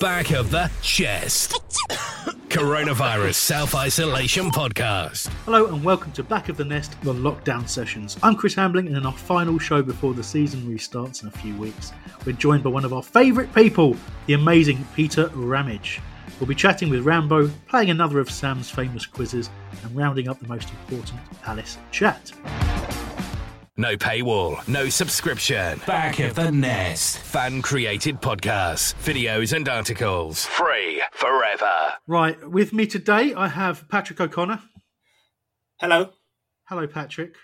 Back of the chest. Coronavirus Self Isolation Podcast. Hello and welcome to Back of the Nest, the lockdown sessions. I'm Chris Hambling, and in our final show before the season restarts in a few weeks, we're joined by one of our favourite people, the amazing Peter Ramage. We'll be chatting with Rambo, playing another of Sam's famous quizzes, and rounding up the most important Palace chat. No paywall, no subscription. Back of the Nest. Fan created podcasts, videos, and articles. Free forever. Right, with me today I have Patrick O'Connor. Hello. Hello, Patrick.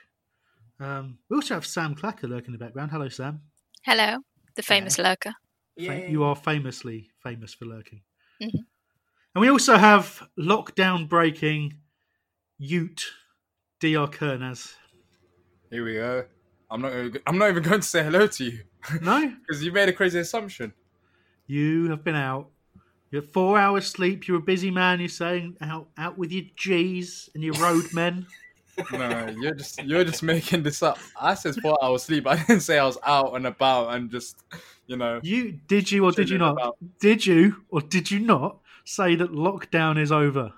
Um, we also have Sam Clacker lurking in the background. Hello, Sam. Hello, the famous lurker. Fa- You are famously famous for lurking. Mhm. And we also have lockdown breaking Ute Dr. Kernaz. Here we go. I'm not. Gonna, I'm not even going to say hello to you No, because you made a crazy assumption. you have been out. You're four hours sleep. You're a busy man. You're saying out out with your G's and your roadmen. No, you're just you're just making this up. I said four hours sleep. I didn't say I was out and about and just, you know. You did you or did you not? about. Did you or did you not say that lockdown is over?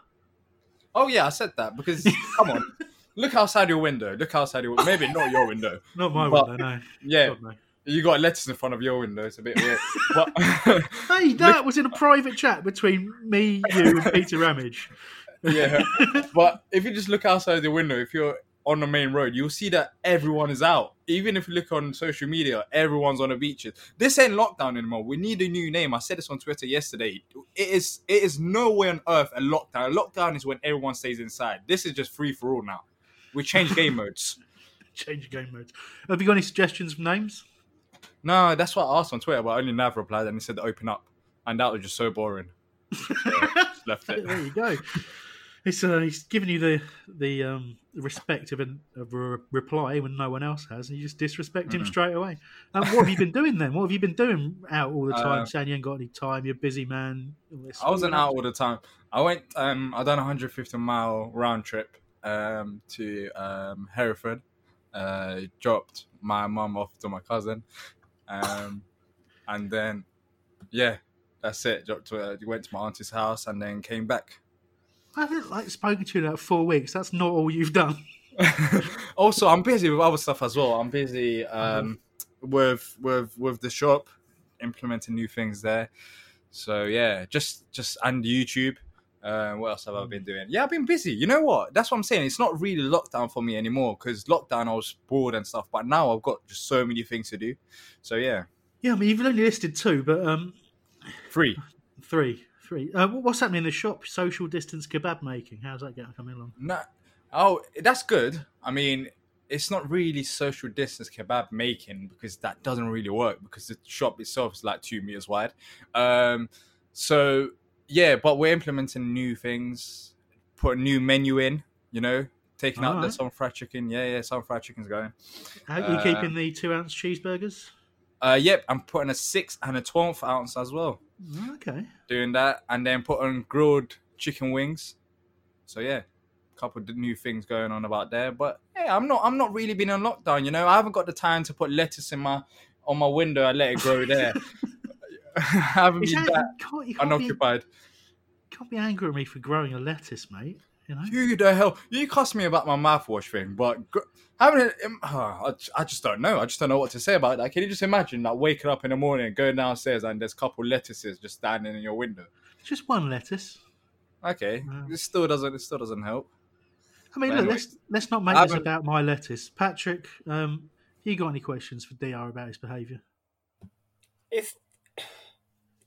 Oh yeah, I said that because come on, look outside your window. Look outside your maybe not your window. Not my But- window, no. Yeah, God, no. you got letters in front of your window. It's a bit weird. but Hey, that was in a private chat between me, you, and Peter Ramage. yeah, but if you just look outside the window, if you're on the main road, you'll see that everyone is out. Even if you look on social media, everyone's on the beaches. This ain't lockdown anymore. We need a new name. I said this on Twitter yesterday. It is it is no way on earth a lockdown. A lockdown is when everyone stays inside. This is just free for all now. We change game modes. Change game modes. Have you got any suggestions for names? No, that's what I asked on Twitter, but only Nav replied and he said to open up. And that was just so boring. So, just left it. There you go. It's uh, he's giving you the the um, respect of, an, of a re- reply when no one else has, and you just disrespect him Mhm. straight away. Um, what have you been doing then? What have you been doing out all the time? Uh, saying you ain't got any time, you're a busy man. I wasn't out all the time. I went. Um, I done a 150 mile round trip um, to um, Hereford. Uh, dropped my mum off to my cousin, um, and then yeah, that's it. Dropped to, uh, went to my auntie's house and then came back. I haven't like spoken to you in about four weeks. That's not all you've done. also, I'm busy with other stuff as well. I'm busy um, with with with the shop, implementing new things there. So yeah, just just and YouTube. Uh, what else have I been doing? Yeah, I've been busy. You know what? That's what I'm saying. It's not really lockdown for me anymore because lockdown I was bored and stuff. But now I've got just so many things to do. So yeah, Yeah, I mean you've only listed two, but um, free. three, three. Uh, what's happening in the shop? Social distance kebab making. How's that getting coming along? No, oh, that's good. I mean, it's not really social distance kebab making because that doesn't really work because the shop itself is like two meters wide. Um, so yeah, but we're implementing new things, put a new menu in. You know, taking out the Alright. some fried chicken. Yeah, yeah, some fried chicken's going. Are you Uh, keeping the two ounce cheeseburgers? Uh, yep, I'm putting a six and a twelfth ounce as well. Okay. Doing that, and then putting grilled chicken wings. So yeah, a couple of new things going on about there. But hey, I'm not I'm not really been on lockdown. You know, I haven't got the time to put lettuce in my on my window and let it grow there. I haven't been that you can't, you can't, be, unoccupied. can't be angry at me for growing a lettuce, mate. You know? Who the hell? You cussed me about my mouthwash thing, but having it, um, I, I just don't know. I just don't know what to say about that. Can you just imagine like waking up in the morning, going downstairs, and there's a couple lettuces just standing in your window? Just one lettuce. Okay, Wow. it still doesn't. It still doesn't help. I mean, But look, anyway, let's let's not make I this haven't- about my lettuce. Patrick, um, you got any questions for Dr about his behaviour? It's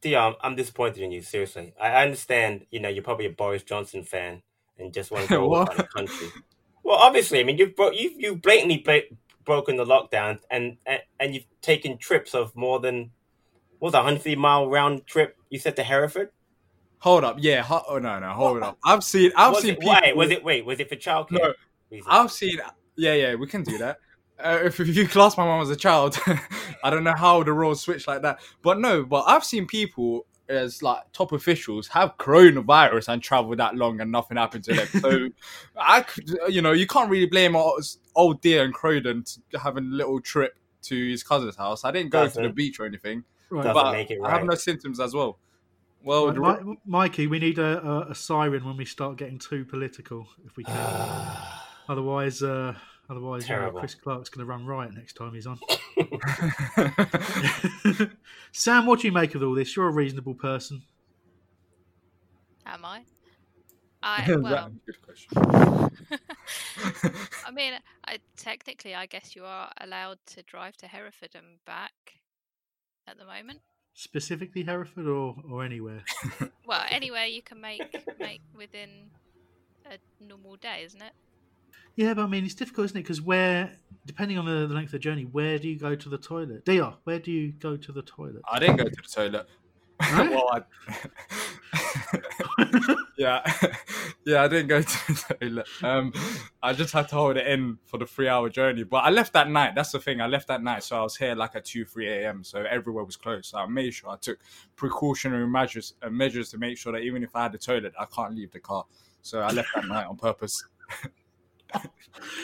Dion, I'm disappointed in you. Seriously, I I understand. You know, you're probably a Boris Johnson fan and just want to go What? about the country. Well, obviously, I mean, you've bro- you've you blatantly bla- broken the lockdown, and, and and you've taken trips of more than what was a hundred mile round trip. You said to Hereford. Hold up, yeah. Ho- oh no, no, hold up. I've seen. I've was seen it, people. why was it? Wait, was it for childcare? No, reasons? I've seen. Yeah, yeah, we can do that. Uh, if, if you class my mom as a child, I don't know how the roles switch like that. But no, but I've seen people as like top officials have coronavirus and travel that long and nothing happened to them. So I, could, you know, you can't really blame old, old dear and Croydon to having a little trip to his cousin's house. I didn't go to the beach or anything, Right, but make it I have no symptoms as well. Well, right, the- Mikey, we need a, a, a siren when we start getting too political, if we can. otherwise, uh, otherwise, uh, you know, Chris Clark's going to run riot next time he's on. Sam, what do you make of all this? You're a reasonable person. Am I? I That- well, good question. I mean, I technically, I guess you are allowed to drive to Hereford and back at the moment. Specifically Hereford or, or anywhere? Well, anywhere you can make make within a normal day, isn't it? Yeah, but I mean, it's difficult, isn't it? Because where, depending on the, the length of the journey, where do you go to the toilet? Dr, where do you go to the toilet? I didn't go to the toilet. Well, I... yeah, yeah, I didn't go to the toilet. Um, I just had to hold it in for the three-hour journey. But I left that night. That's the thing. I left that night, so I was here like at two, three a.m. So everywhere was closed. So I made sure I took precautionary measures, uh, measures to make sure that even if I had the toilet, I can't leave the car. So I left that night on purpose.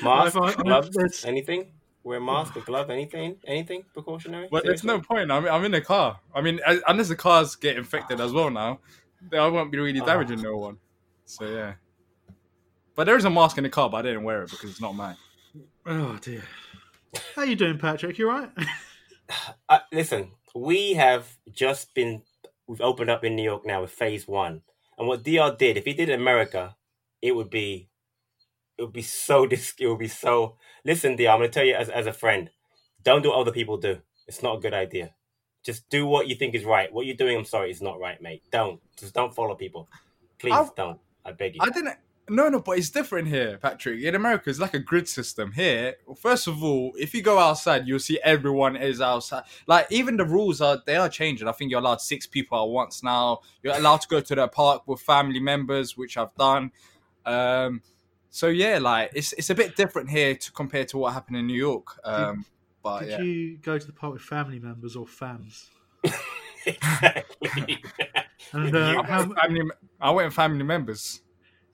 Mask, I- gloves, anything? Wear a mask, a glove, anything? Anything precautionary? But there's no point. I'm, I'm in the car. I mean, as- unless the cars get infected as well now, then I won't be really damaging no one. So yeah. But there is a mask in the car, but I didn't wear it because it's not mine. Oh dear. How you doing, Patrick? You all right? Uh, listen, we have just been we've opened up in New York now with phase one, and what Dr. did, if he did in America, it would be it would be so dis- it would be so. Listen, dear, I'm going to tell you as as a friend, don't do what other people do. It's not a good idea. Just do what you think is right. What you're doing, I'm sorry, is not right, mate. Don't just don't follow people. Please I've- don't. I beg you. I didn't. No, no, but it's different here, Patrick. In America, it's like a grid system. Here, first of all, if you go outside, you'll see everyone is outside. Like even the rules are they are changing. I think you're allowed six people at once now. You're allowed to go to the park with family members, which I've done. Um, so yeah, like it's it's a bit different here to compare to what happened in New York. Um, but Did yeah, you go to the park with family members or fams? exactly. And uh, I how, went with family. I went with family members.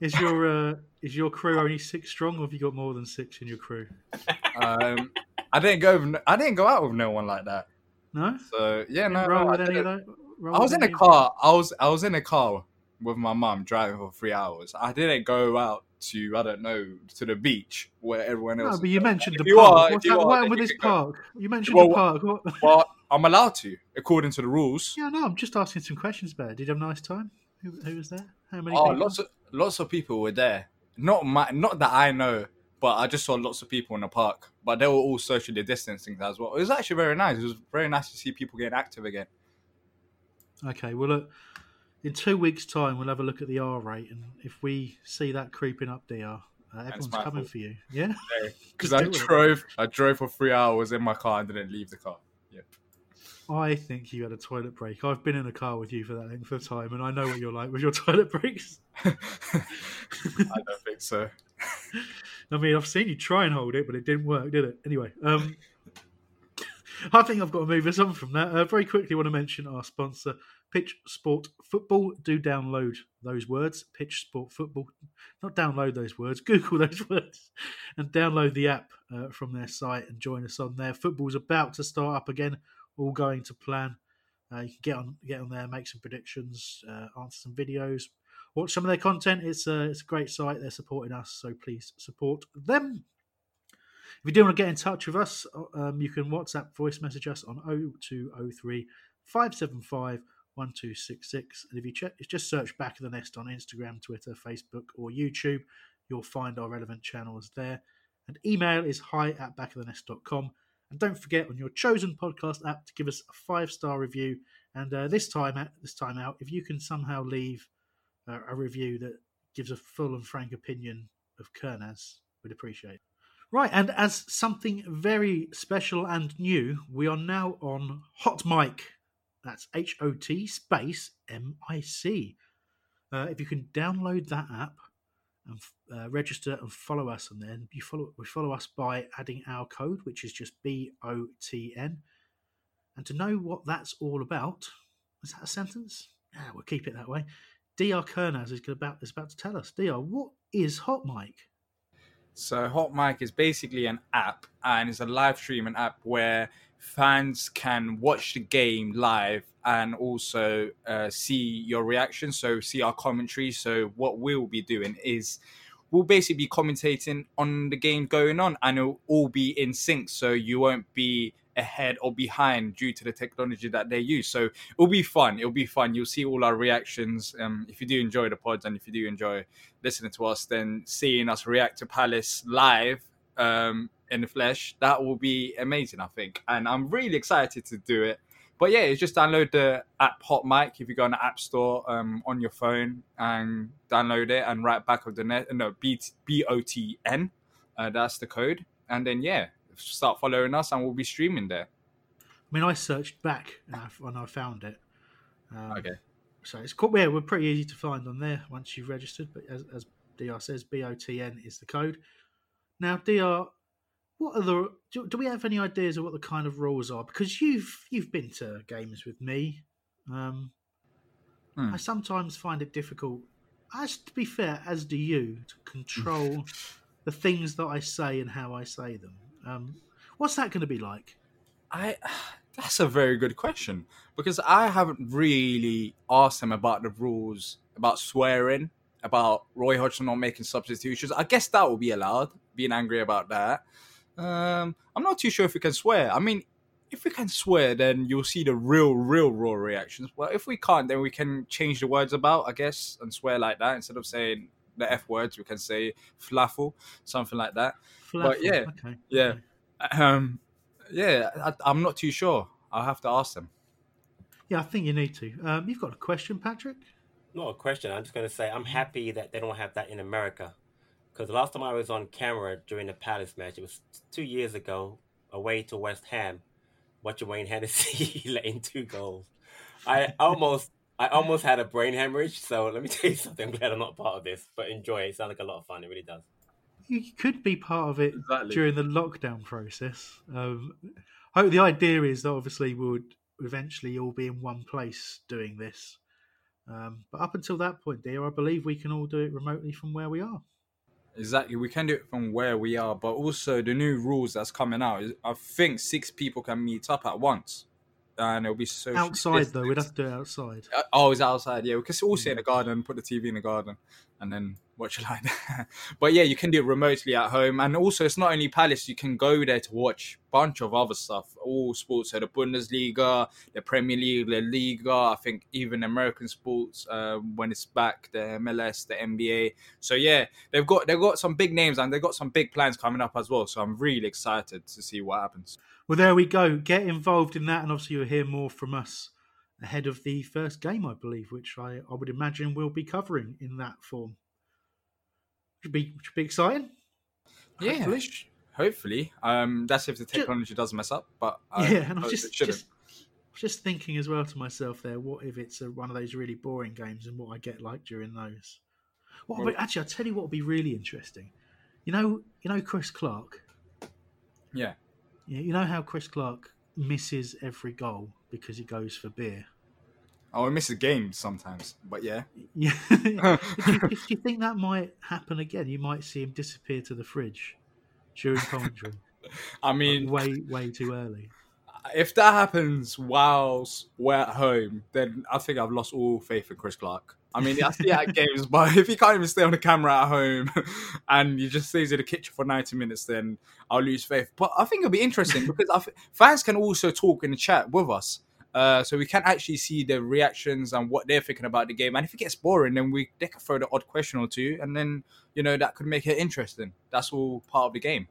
is your uh, is your crew only six strong, or have you got more than six in your crew? Um, I didn't go. With, I didn't go out with no one like that. No, So yeah, no, no, I any of didn't. those. roll I was in a car. I was I was in a car with my mum driving for three hours. I didn't go out to I don't know to the beach where everyone else. No, but you mentioned If the park. are- What's that, are, what with this can go. park? You mentioned Well, the park. What? Well, I'm allowed to according to the rules. Yeah, no, I'm just asking some questions about it. Did you have a nice time? Who, who was there? How many? Oh, people? lots of lots of people were there. Not my, not that I know, but I just saw lots of people in the park. But they were all socially distancing as well. It was actually very nice. It was very nice to see people getting active again. Okay, well, look, in two weeks' time, we'll have a look at the R rate, and if we see that creeping up, DR, uh, everyone's coming fault. for you. Yeah. Because I do it. drove, I drove for three hours in my car and didn't leave the car. I think you had a toilet break. I've been in a car with you for that length of time, and I know what you're like with your toilet breaks. I don't think so. I mean, I've seen you try and hold it, but it didn't work, did it? Anyway, um, I think I've got to move us on from that. Uh, very quickly, want to mention our sponsor, Pitch Sport Football. Do download those words, Pitch Sport Football. Not download those words, Google those words, and download the app uh, from their site and join us on there. Football's about to start up again, all going to plan. Uh, you can get on get on there, make some predictions, uh, answer some videos, watch some of their content. It's a it's a great site. They're supporting us, so please support them. If you do want to get in touch with us, um, you can WhatsApp voice message us on 0203 575 1266. And if you check, just search Back of the Nest on Instagram, Twitter, Facebook, or YouTube, you'll find our relevant channels there. And email is hi at backofthenest.com. And don't forget on your chosen podcast app to give us a five star review. And uh, this time, at this time out, if you can somehow leave uh, a review that gives a full and frank opinion of Kernaz, we'd appreciate it. Right, and as something very special and new, we are now on Hot Mic. That's H O T space M I C. Uh, if you can download that app and uh, register and follow us, and then you follow we follow us by adding our code, which is just B O T N. And to know what that's all about, is that a sentence? Yeah, we'll keep it that way. Dr. Kernaz is about is about to tell us. Dr. What is Hot Mic? So Hot Mic is basically an app, and it's a live streaming app where fans can watch the game live and also uh, see your reaction. So see our commentary. So what we'll be doing is we'll basically be commentating on the game going on, and it'll all be in sync. So you won't be ahead or behind due to the technology that they use. So it'll be fun. It'll be fun. You'll see all our reactions. Um, if you do enjoy the pods and if you do enjoy listening to us, then seeing us react to Palace live um, in the flesh, that will be amazing, I think. And I'm really excited to do it. But yeah, it's just download the app Hot Mic if you go on the App Store um, on your phone and download it and write back of the net. No, B O T N. Uh, that's the code. And then yeah, start following us, and we'll be streaming there. I mean, I searched back and I, and I found it. Um, okay. So it's quite yeah, we're pretty easy to find on there once you've registered. But as, as Dr says, BOTN is the code. Now, Dr, what are the do, do, we have any ideas of what the kind of rules are? Because you've you've been to games with me. Um, hmm. I sometimes find it difficult. As to be fair, as do you, to control the things that I say and how I say them. Um, what's that going to be like? I that's a very good question because I haven't really asked them about the rules about swearing, about Roy Hodgson not making substitutions. I guess that will be allowed. Being angry about that. Um, I'm not too sure if we can swear. I mean, if we can swear, then you'll see the real, real raw reactions. Well, if we can't, then we can change the words about, I guess, and swear like that instead of saying the F words. We can say flaffle, something like that. Flaffle. But yeah, okay. yeah, um, yeah. I, am not too sure. I'll have to ask them. Yeah, I think you need to. Um, you've got a question, Patrick? Not a question. I'm just going to say I'm happy that they don't have that in America. Because the last time I was on camera during the Palace match, it was two years ago, away to West Ham, watching Wayne Hennessy letting two goals. I almost I almost had a brain hemorrhage. So let me tell you something. I'm glad I'm not part of this, but enjoy it. It sounds like a lot of fun. It really does. You could be part of it exactly. during the lockdown process. Um, hope the idea is that obviously we would eventually all be in one place doing this. Um, but up until that point, dear, I believe we can all do it remotely from where we are. Exactly, we can do it from where we are, but also the new rules that's coming out. I think six people can meet up at once and it'll be so outside though. We'd have to do it outside. Uh, oh, it's outside. Yeah, we can all sit in the garden, put the TV in the garden, and then watch a line. but yeah, you can do it remotely at home, and also it's not only Palace. You can go there to watch a bunch of other stuff, all sports. So the Bundesliga, the Premier League, the Liga. I think even American sports uh, when it's back, the MLS, the NBA. So yeah, they've got they've got some big names and they've got some big plans coming up as well. So I'm really excited to see what happens. Well, there we go. Get involved in that, and obviously you'll hear more from us ahead of the first game, I believe, which I, I would imagine we'll be covering in that form. Should be should be exciting. Yeah, hopefully. hopefully. Um, that's if the technology just, doesn't mess up. But yeah, and I'm just just just thinking as well to myself there. What if it's a, one of those really boring games, and what I get like during those? What well, actually, I'll tell you what would be really interesting. You know, you know Chris Clark. Yeah. Yeah, you know how Chris Clark misses every goal because he goes for beer. Oh, he misses games sometimes, but yeah. Yeah. if, you, if you think that might happen again, you might see him disappear to the fridge during commentary. I mean, like way way too early. if that happens whilst we're at home, then I think I've lost all faith in Chris Clark. I mean, I see it at games, but if he can't even stay on the camera at home and he just stays in the kitchen for 90 minutes, then I'll lose faith. But I think it'll be interesting because I th- fans can also talk in the chat with us. Uh, so we can actually see the reactions and what they're thinking about the game. And if it gets boring, then we they can throw the odd question or two, and then you know that could make it interesting. That's all part of the game.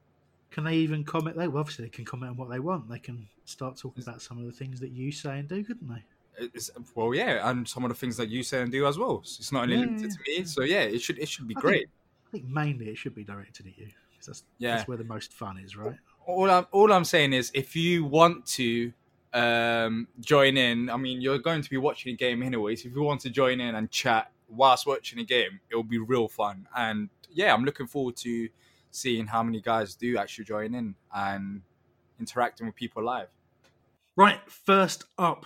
Can they even comment? They well, obviously they can comment on what they want. They can start talking about some of the things that you say and do, couldn't they? It's, well, yeah, and some of the things that you say and do as well. So it's not only Yeah, limited to me. So yeah, it should it should be I great. Think, I think mainly it should be directed at you. That's, Yeah. that's where the most fun is, right? all I'm all I'm saying is if you want to um, join in, I mean you're going to be watching a game anyways. If you want to join in and chat whilst watching a game, it'll be real fun. And yeah, I'm looking forward to seeing how many guys do actually join in and interacting with people live. Right, first up,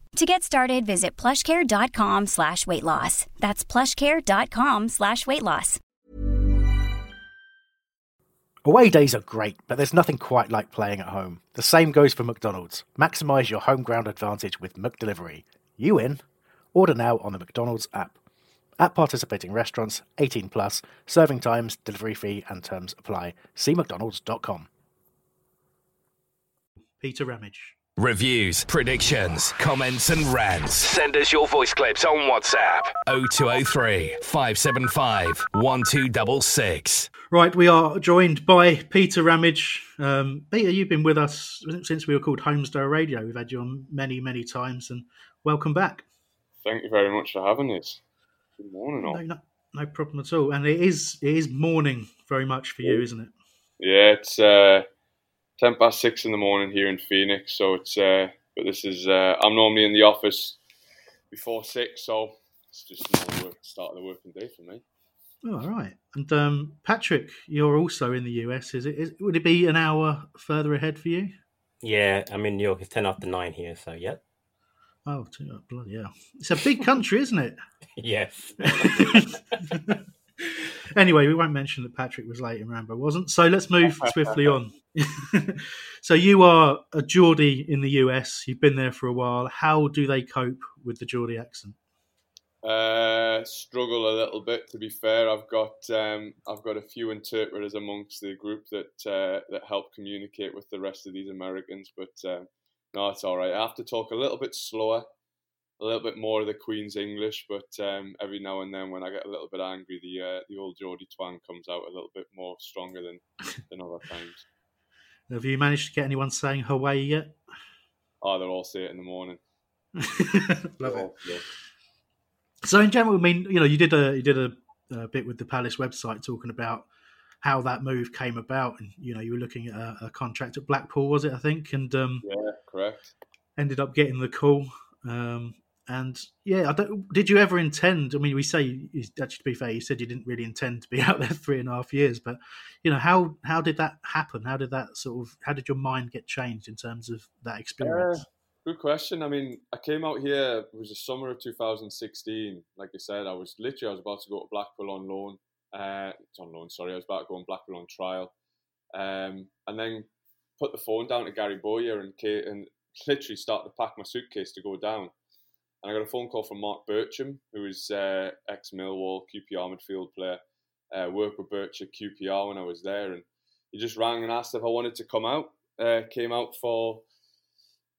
To get started, visit plushcare.com slash weight loss. That's plushcare.com slash weight loss. Away days are great, but there's nothing quite like playing at home. The same goes for McDonald's. Maximise your home ground advantage with McDelivery. You in? Order now on the McDonald's app. At participating restaurants, 18 plus, serving times, delivery fee, and terms apply. See McDonald's.com. Peter Ramage. Reviews, predictions, comments, and rants. Send us your voice clips on WhatsApp 0203 575 1266. Right, we are joined by Peter Ramage. Um, Peter, you've been with us since we were called Homestar Radio. We've had you on many, many times, and welcome back. Thank you very much for having us. Good morning, all. No, no, no problem at all. And it is it is morning very much for you, isn't it? Yeah, it's uh, ten past six in the morning here in Phoenix. So it's uh, but this is uh, I'm normally in the office before six, so it's just the work, start of the working day for me. Oh, all right. And um, Patrick, you're also in the US. Is it? Is, would it be an hour further ahead for you? Yeah, I'm in New York. It's ten after nine here, so yep. Oh, t- oh, bloody hell! It's a big country, isn't it? Yes. anyway, we won't mention that Patrick was late and Rambo wasn't. So let's move swiftly on. so you are a Geordie in the US. You've been there for a while. How do they cope with the Geordie accent? Uh, struggle a little bit to be fair. I've got um, I've got a few interpreters amongst the group that uh, that help communicate with the rest of these Americans, but um, no, it's all right. I have to talk a little bit slower, a little bit more of the Queen's English, but um, every now and then when I get a little bit angry, the uh, the old Geordie twang comes out a little bit more stronger than than other times. Have you managed to get anyone saying Howay yet? Oh, they'll all say it in the morning. Love it. So in general, I mean, you know, you did a you did a, a bit with the Palace website talking about how that move came about, and you know, you were looking at a, a contract at Blackpool, was it? I think, and um, Yeah, correct. ended up getting the call. Um, and yeah, I don't, did you ever intend? I mean, we say actually to be fair, you said you didn't really intend to be out there three and a half years, but you know, how how did that happen? How did that sort of how did your mind get changed in terms of that experience? Uh, good question. I mean, I came out here. It was the summer of 2016. Like I said, I was literally I was about to go to Blackpool on loan. Uh, on loan. Sorry, I was about to go on Blackpool on trial, um, and then put the phone down to Gary Bowyer and and literally start to pack my suitcase to go down. And I got a phone call from Mark Bircham, who is uh, ex Millwall QPR midfield player. Uh, worked with Birch at QPR when I was there, and he just rang and asked if I wanted to come out. Uh, came out for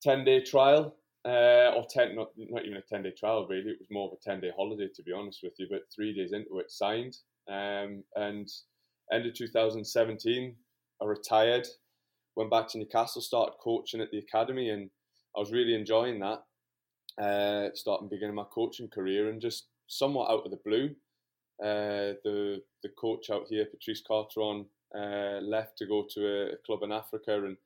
10 day trial uh, or 10 not, not even a 10 day trial really it was more of a 10 day holiday to be honest with you but three days into it signed um, and end of 2017 I retired went back to Newcastle started coaching at the academy and I was really enjoying that uh, starting beginning my coaching career and just somewhat out of the blue uh, the the coach out here Patrice Carteron uh, left to go to a, a club in Africa and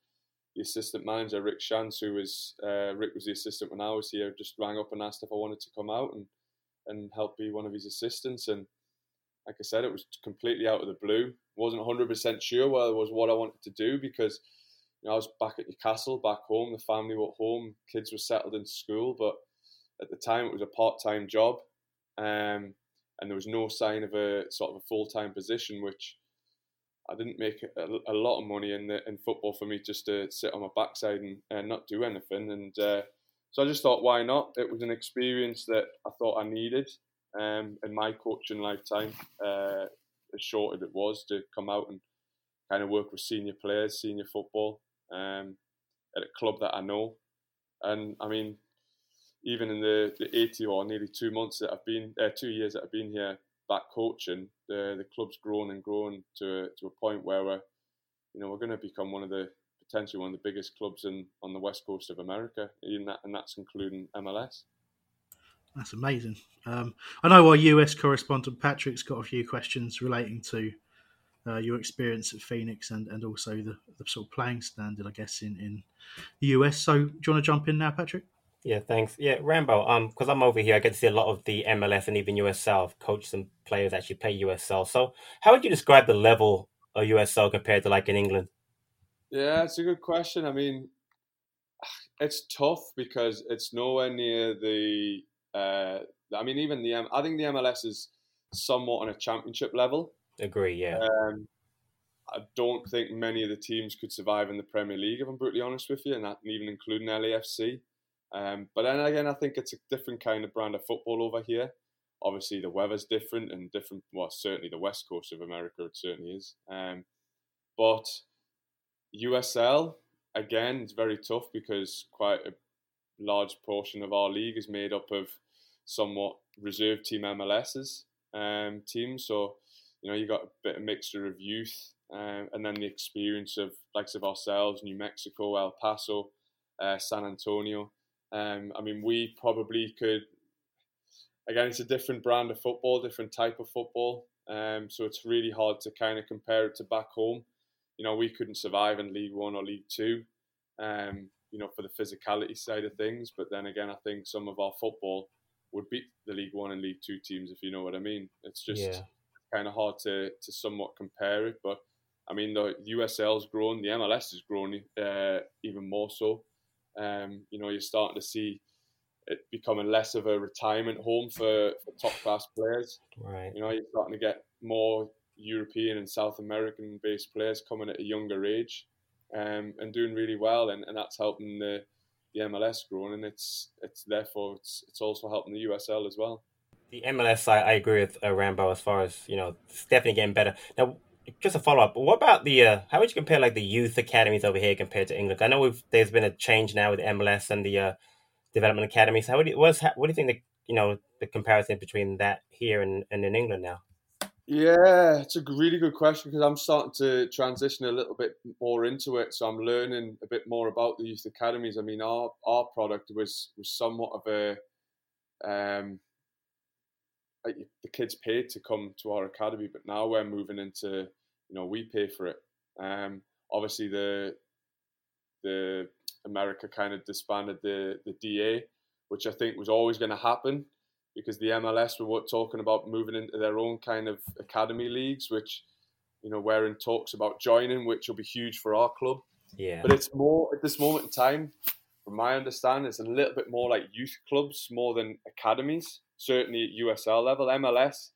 the assistant manager Rick Schantz, who was uh, Rick was the assistant when I was here, just rang up and asked if I wanted to come out and and help be one of his assistants. And like I said, it was completely out of the blue. wasn't 100% sure whether it was what I wanted to do because you know, I was back at Newcastle, back home. The family were at home, kids were settled in school, but at the time it was a part-time job, um, and there was no sign of a sort of a full-time position, which I didn't make a, a, lot of money in the in football for me just to sit on my backside and, and not do anything. And uh, so I just thought, why not? It was an experience that I thought I needed um, in my coaching lifetime, uh, as short as it was, to come out and kind of work with senior players, senior football, um, at a club that I know. And I mean, even in the, the 80 or nearly two months that I've been, uh, two years that I've been here, back coaching, the the club's grown and grown to a, to a point where we're, you know, we're going to become one of the potentially one of the biggest clubs in on the west coast of America, that, and that's including MLS. That's amazing. Um, I know our US correspondent Patrick's got a few questions relating to uh, your experience at Phoenix and, and also the, the sort of playing standard, I guess, in, in the US. So, do you want to jump in now, Patrick? Yeah, thanks. Yeah, Rambo. Um, because I'm over here, I get to see a lot of the MLS and even USL. coach some players actually play USL. So, how would you describe the level of USL compared to like in England? Yeah, it's a good question. I mean, it's tough because it's nowhere near the. Uh, I mean, even the I think the MLS is somewhat on a championship level. Agree. Yeah. Um, I don't think many of the teams could survive in the Premier League, if I'm brutally honest with you, and that even including LAFC. Um, but then again, I think it's a different kind of brand of football over here. Obviously, the weather's different and different. Well, certainly the west coast of America, it certainly is. Um, but USL again, it's very tough because quite a large portion of our league is made up of somewhat reserve team MLSs um, teams. So you know you got a bit of mixture of youth um, and then the experience of likes of ourselves, New Mexico, El Paso, uh, San Antonio. Um, I mean, we probably could. Again, it's a different brand of football, different type of football. Um, so it's really hard to kind of compare it to back home. You know, we couldn't survive in League One or League Two. Um, you know, for the physicality side of things. But then again, I think some of our football would beat the League One and League Two teams, if you know what I mean. It's just yeah. Kind of hard to to somewhat compare it. But I mean, the USL's grown, the MLS has grown uh, even more so. Um, you know, you're starting to see it becoming less of a retirement home for, for top class players. Right. You know, you're starting to get more European and South American based players coming at a younger age um, and doing really well, and, and that's helping the the MLS grow, and it's it's therefore it's it's also helping the USL as well. The MLS, I, I agree with uh, Rambo as far as you know, it's definitely getting better. Now, just a follow up. What about the? Uh, how would you compare like the youth academies over here compared to England? I know there's been a change now with MLS and the uh, development academies. How would you, what do you think the you know the comparison between that here and, and in England now? Yeah, it's a really good question because I'm starting to transition a little bit more into it. So I'm learning a bit more about the youth academies. I mean, our our product was was somewhat of a um, the kids paid to come to our academy, but now we're moving into, you know, we pay for it. Um, obviously the the America kind of disbanded the the DA, which I think was always going to happen because the MLS were talking about moving into their own kind of academy leagues, which you know we're in talks about joining, which will be huge for our club. Yeah, but it's more at this moment in time, from my understanding, it's a little bit more like youth clubs more than academies certainly at USL level. MLS,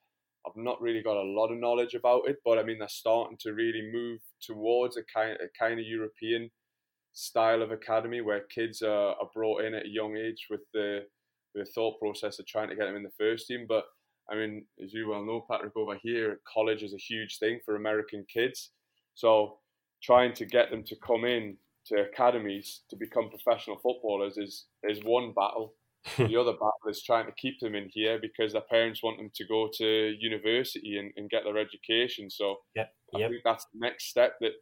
I've not really got a lot of knowledge about it, but I mean they're starting to really move towards a kind a kind of European style of academy where kids are, are brought in at a young age with the the thought process of trying to get them in the first team. But I mean, as you well know, Patrick, over here, college is a huge thing for American kids. So trying to get them to come in to academies to become professional footballers is is one battle the other battle is trying to keep them in here because their parents want them to go to university and, and get their education. So yeah, I yep. think that's the next step that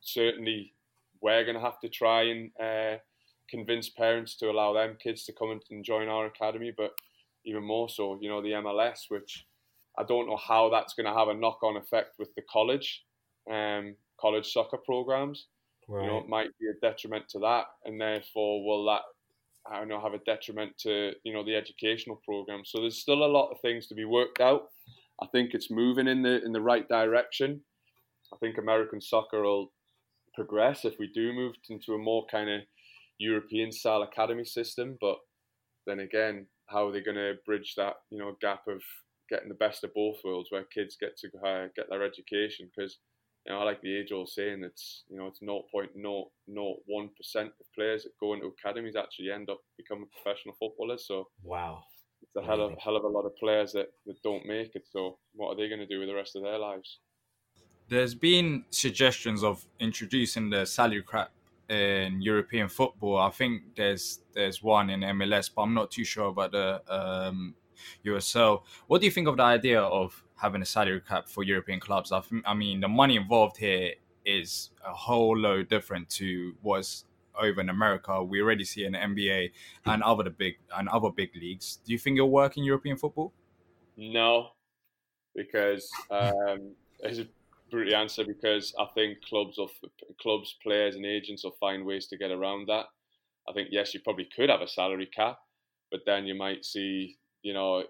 certainly we're going to have to try and uh, convince parents to allow them kids to come and join our academy. But even more so, you know, the MLS, which I don't know how that's going to have a knock-on effect with the college, um, college soccer programs. Right. You know, it might be a detriment to that, and therefore will that I know have a detriment to you know the educational program. So there's still a lot of things to be worked out. I think it's moving in the in the right direction. I think American soccer will progress if we do move into a more kind of European style academy system. But then again, how are they going to bridge that you know gap of getting the best of both worlds, where kids get to uh, get their education? Because you know, I like the age old saying it's you know it's 0.001 percent of players that go into academies actually end up becoming professional footballers. So wow, it's a hell of hell of a lot of players that, that don't make it. So what are they going to do with the rest of their lives? There's been suggestions of introducing the salary cap in European football. I think there's there's one in MLS, but I'm not too sure about the um, USL. What do you think of the idea of having a salary cap for European clubs? I, I mean, the money involved here is a whole load different to what's over in America. We already see in the NBA and other the big and other big leagues. Do you think it'll work in European football? No, because um, it's a brutal answer. Because I think clubs of clubs, players, and agents will find ways to get around that. I think yes, you probably could have a salary cap, but then you might see you know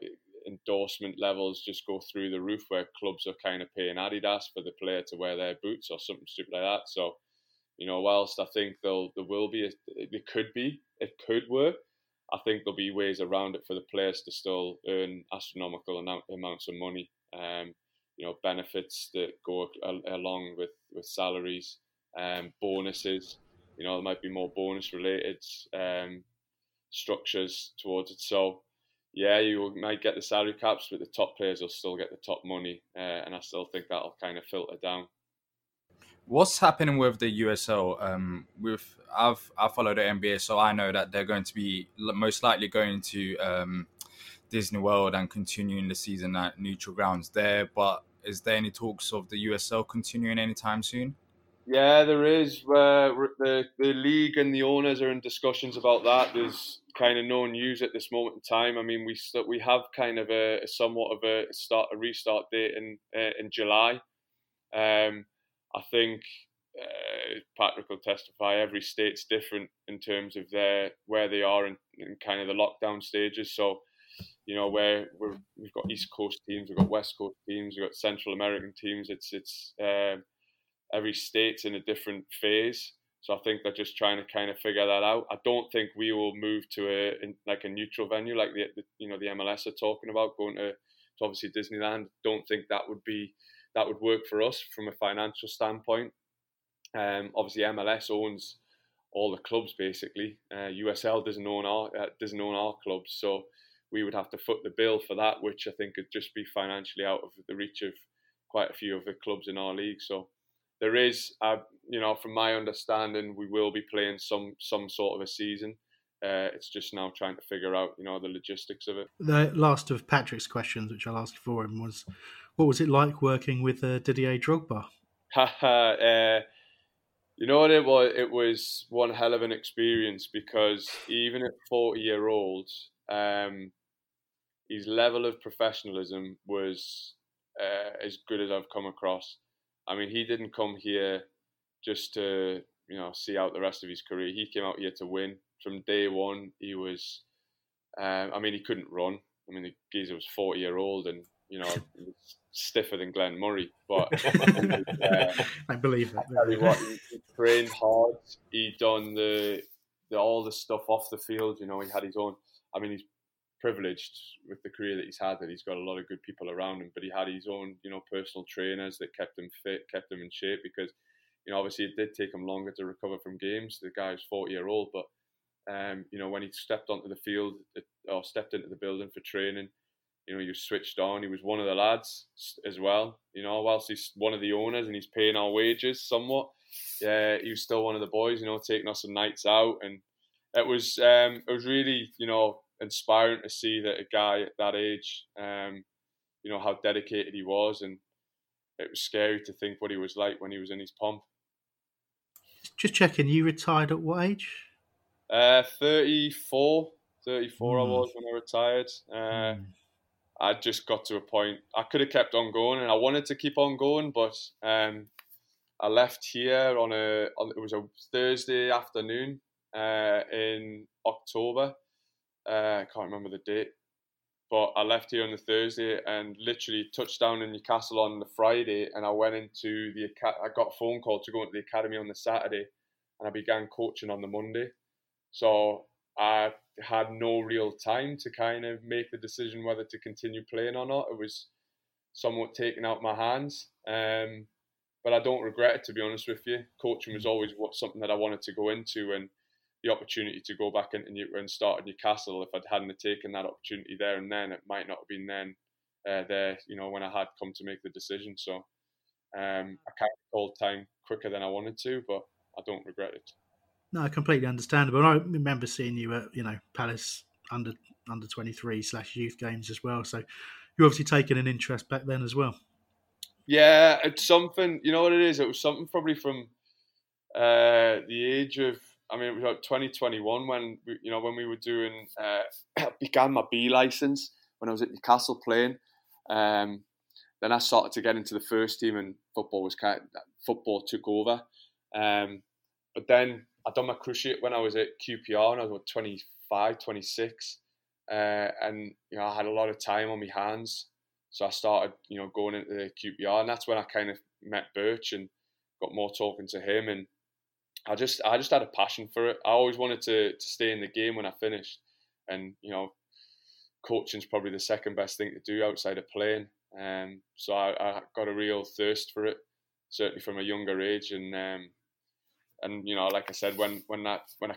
endorsement levels just go through the roof where clubs are kind of paying Adidas for the player to wear their boots or something stupid like that. So, you know, whilst I think there'll there will be, it could be, it could work. I think there'll be ways around it for the players to still earn astronomical amounts of money. Um, you know, benefits that go along with with salaries, um, bonuses. You know, there might be more bonus related um, structures towards it. So yeah, you might get the salary caps, but the top players will still get the top money, uh, and I still think that'll kind of filter down. What's happening with the USL? Um, with I've I follow the NBA, so I know that they're going to be most likely going to um, Disney World and continuing the season at neutral grounds there. But is there any talks of the USL continuing anytime soon? Yeah, there is. Uh, the the league and the owners are in discussions about that. There's kind of no news at this moment in time. I mean, we st- we have kind of a, a, somewhat of a start a restart date in uh, in July. Um, I think uh, Patrick will testify. Every state's different in terms of their where they are in, in kind of the lockdown stages. So, you know, where we have got East Coast teams, we've got West Coast teams, we've got Central American teams. It's it's um, every state's in a different phase. So I think they're just trying to kind of figure that out. I don't think we will move to a in, like a neutral venue like the, the, you know the MLS are talking about going to, to obviously Disneyland. Don't think that would be that would work for us from a financial standpoint. Um, obviously MLS owns all the clubs basically. Uh, USL doesn't own our uh, doesn't own our clubs, so we would have to foot the bill for that, which I think could just be financially out of the reach of quite a few of the clubs in our league. So there is, uh, you know, from my understanding, we will be playing some some sort of a season. Uh, it's just now trying to figure out, you know, the logistics of it. The last of Patrick's questions, which I'll ask for him, was, what was it like working with uh, Didier Drogba? uh, you know what it was? It was one hell of an experience because even at forty year old, um, his level of professionalism was uh, as good as I've come across. I mean, he didn't come here just to you know see out the rest of his career. He came out here to win. From day one, he was. Um, I mean, he couldn't run. I mean, the geezer was forty year old, and you know, stiffer than Glenn Murray. But uh, I believe it. I what, he, he trained hard. He done the, the all the stuff off the field. You know, he had his own. I mean, he's privileged with the career that he's had that he's got a lot of good people around him. But he had his own, you know, personal trainers that kept him fit, kept him in shape because, you know, obviously it did take him longer to recover from games. The guy's forty year old, but um, you know, when he stepped onto the field or stepped into the building for training, you know, he was switched on. He was one of the lads as well. You know, whilst he's one of the owners and he's paying our wages somewhat, yeah, he was still one of the boys. You know, taking us some nights out, and it was um, it was really you know inspiring to see that a guy at that age, um, you know, how dedicated he was, and it was scary to think what he was like when he was in his pomp. Just checking, you retired at what age? Uh, 34. 34 mm. I was when I retired. Uh, mm. I just got to a point I could have kept on going, and I wanted to keep on going, but um, I left here on a on it was a Thursday afternoon uh, in October. Uh, I can't remember the date, but I left here on the Thursday and literally touched down in Newcastle on the Friday, and I went into the I got a phone call to go into the academy on the Saturday, and I began coaching on the Monday. So I had no real time to kind of make the decision whether to continue playing or not. It was somewhat taken out my hands. Um, but I don't regret it to be honest with you. Coaching was always what, something that I wanted to go into, and the opportunity to go back into New- and start at Newcastle. If I'd hadn't taken that opportunity there and then, it might not have been then uh, there. You know, when I had come to make the decision. So um, I kind of called time quicker than I wanted to, but I don't regret it. No, completely understandable. I remember seeing you at you know Palace under under twenty three slash youth games as well. So you obviously taken an interest back then as well. Yeah, it's something. You know what it is? It was something probably from uh, the age of. I mean, like 2021 when we, you know when we were doing uh, began my B license when I was at Newcastle playing. Um, then I started to get into the first team, and football was kind of, football took over. Um, but then I done my cruciate when I was at QPR, and I was about 25, 26, uh, and you know I had a lot of time on my hands. So I started, you know, going into the QPR, and that's when I kind of met Birch and got more talking to him. And I just, I just had a passion for it. I always wanted to to stay in the game when I finished, and you know, coaching's probably the second best thing to do outside of playing. Um, so I, I got a real thirst for it, certainly from a younger age, and um, and you know, like I said, when when that when I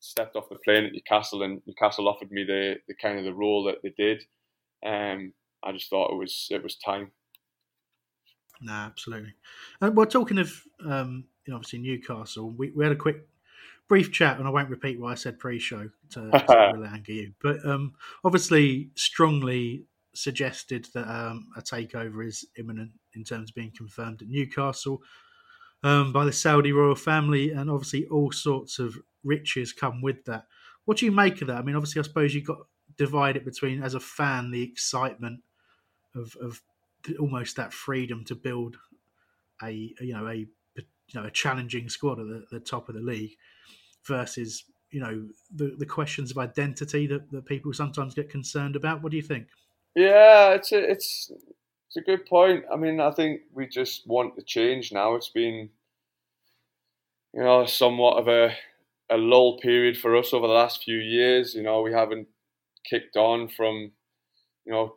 stepped off the plane at Newcastle and Newcastle offered me the the kind of the role that they did, um, I just thought it was it was time. No, absolutely. And uh, well, talking of um, know, obviously Newcastle, we, we had a quick brief chat, and I won't repeat what I said pre-show to, to really anger you, but um, obviously strongly suggested that um, a takeover is imminent in terms of being confirmed at Newcastle um, by the Saudi royal family, and obviously all sorts of riches come with that. What do you make of that? I mean, obviously, I suppose you've got divided between, as a fan, the excitement of of almost that freedom to build a you know a you know a challenging squad at the, the top of the league versus you know the the questions of identity that, that people sometimes get concerned about. What do you think? Yeah, it's a, it's it's a good point. I mean, I think we just want to change now. It's been you know somewhat of a a lull period for us over the last few years. You know, we haven't kicked on from you know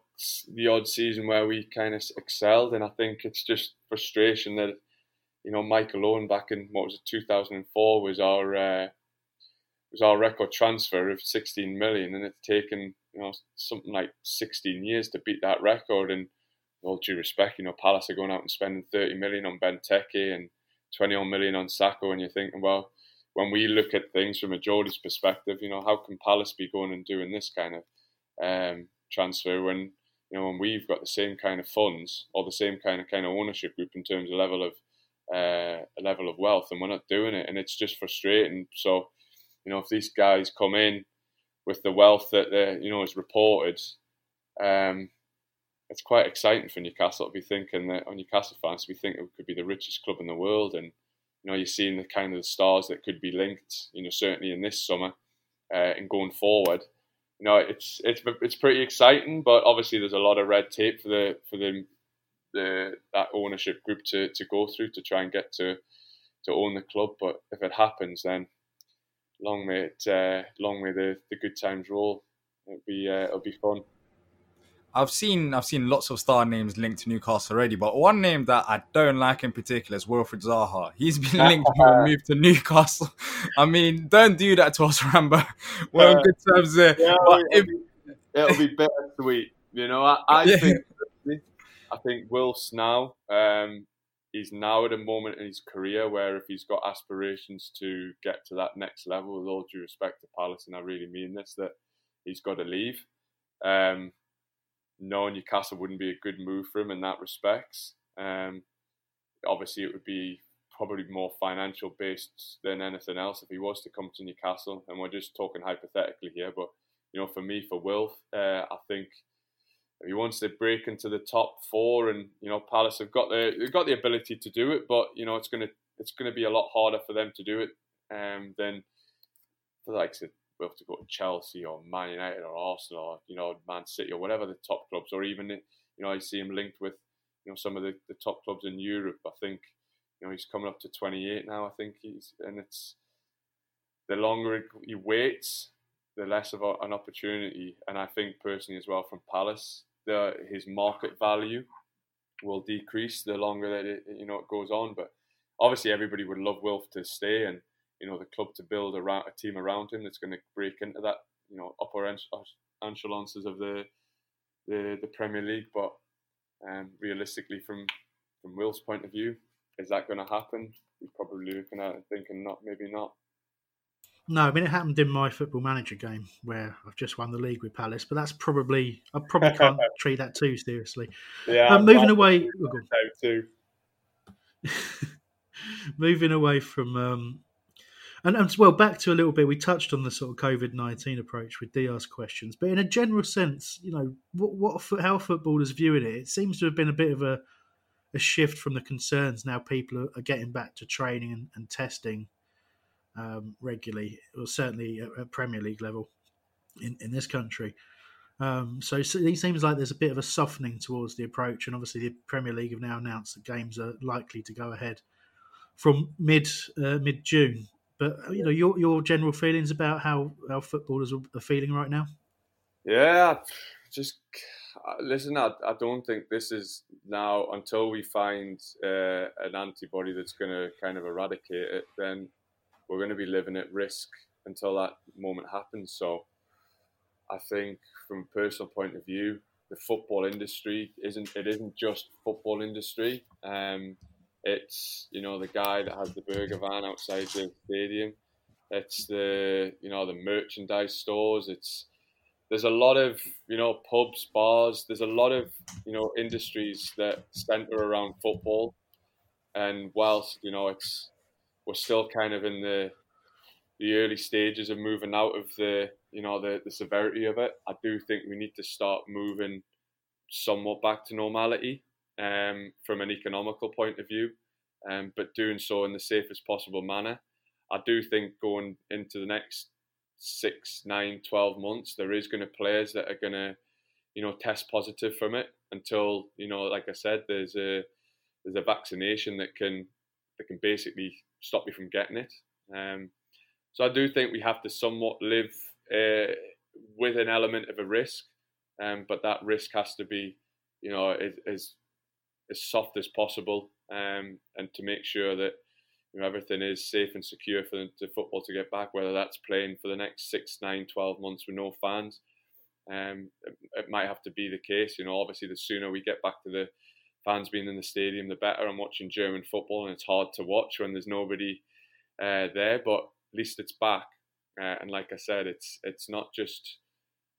the odd season where we kind of excelled, and I think it's just frustration that you know Michael Owen back in what was it 2004 was our uh, was our record transfer of 16 million, and it's taken you know something like 16 years to beat that record. And all due respect, you know Palace are going out and spending 30 million on Benteke and 21 million on Sakho, and you're thinking, well, when we look at things from a Geordie's perspective, you know how can Palace be going and doing this kind of um, transfer when you know, when we've got the same kind of funds or the same kind of kind of ownership group in terms of level of uh, a level of wealth, and we're not doing it, and it's just frustrating. So, you know, if these guys come in with the wealth that they, you know, is reported, um, it's quite exciting for Newcastle to be thinking that, or Newcastle fans to be thinking it could be the richest club in the world, and you know, you're seeing the kind of the stars that could be linked, you know, certainly in this summer uh, and going forward you know, it's it's it's pretty exciting, but obviously there's a lot of red tape for the for the the that ownership group to, to go through to try and get to to own the club. But if it happens, then long may it uh, long may the, the good times roll. It'll be uh, it'll be fun. I've seen I've seen lots of star names linked to Newcastle already, but one name that I don't like in particular is Wilfried Zaha. He's been linked to a move to Newcastle. I mean, don't do that to us, Rambo. We're on good terms there. Yeah, but it'll, be, it'll be bittersweet. You know, I, I yeah. think I think Wilf's now um, he's now at a moment in his career where if he's got aspirations to get to that next level, with all due respect to Palace, and I really mean this, that he's got to leave. Um, Newcastle wouldn't be a good move for him in that respects. Um, obviously, it would be probably more financial based than anything else if he was to come to Newcastle. And we're just talking hypothetically here, but you know, for me, for Wilf, uh, I think he wants to break into the top four, and you know Palace have got the they've got the ability to do it, but you know it's gonna it's gonna be a lot harder for them to do it um, than the likes of we have to go to Chelsea or Man United or Arsenal or you know Man City or whatever the top clubs, or even you know I see him linked with you know some of the, the top clubs in Europe. I think you know he's coming up to 28 now. I think he's and it's the longer he waits, the less of an opportunity. And I think personally as well from Palace, the his market value will decrease the longer that it you know it goes on. But obviously everybody would love Wilf to stay and you know the club to build around a team around him that's going to break into that you know upper echelons of the the the Premier League. But um, realistically, from from Will's point of view, is that going to happen? He's probably looking at it thinking not, maybe not. No, I mean it happened in my football manager game where I've just won the league with Palace, but that's probably I probably can't treat that too seriously. Yeah, um, moving away. too. moving away from um, and, and well, back to a little bit. We touched on the sort of COVID nineteen approach with Dia's questions, but in a general sense, you know, what, what how footballers viewing it, it seems to have been a bit of a a shift from the concerns. Now people are, are getting back to training and, and testing um, regularly, or certainly at, at, Premier League level in, in this country. Um, so, so, it seems like there's a bit of a softening towards the approach, and obviously the Premier League have now announced that games are likely to go ahead from mid uh, mid June. But uh, you know your your general feelings about how how footballers are feeling right now. Yeah, just uh, listen. I, I don't think this is now until we find uh, an antibody that's going to kind of eradicate it. Then we're going to be living at risk until that moment happens. So I think from a personal point of view, the football industry isn't it isn't just football industry. Um, it's you know the guy that has the burger van outside the stadium. It's the you know the merchandise stores. It's there's a lot of you know pubs, bars. There's a lot of you know industries that center around football. And whilst you know it's we're still kind of in the the early stages of moving out of the you know the, the severity of it. I do think we need to start moving somewhat back to normality um, from an economical point of view, um, but doing so in the safest possible manner. I do think going into the next six, nine, 12 months, there is going to players that are going to, you know, test positive from it until, you know, like I said, there's a there's a vaccination that can that can basically stop you from getting it. Um, so I do think we have to somewhat live uh, with an element of a risk, um, but that risk has to be, you know, as as soft as possible, um, and to make sure that you know everything is safe and secure for the football to get back. Whether that's playing for the next six, nine, 12 months with no fans, um, it, it might have to be the case. You know, obviously the sooner we get back to the fans being in the stadium, the better. I'm watching German football, and it's hard to watch when there's nobody uh, there. But at least it's back. Uh, and like I said, it's it's not just.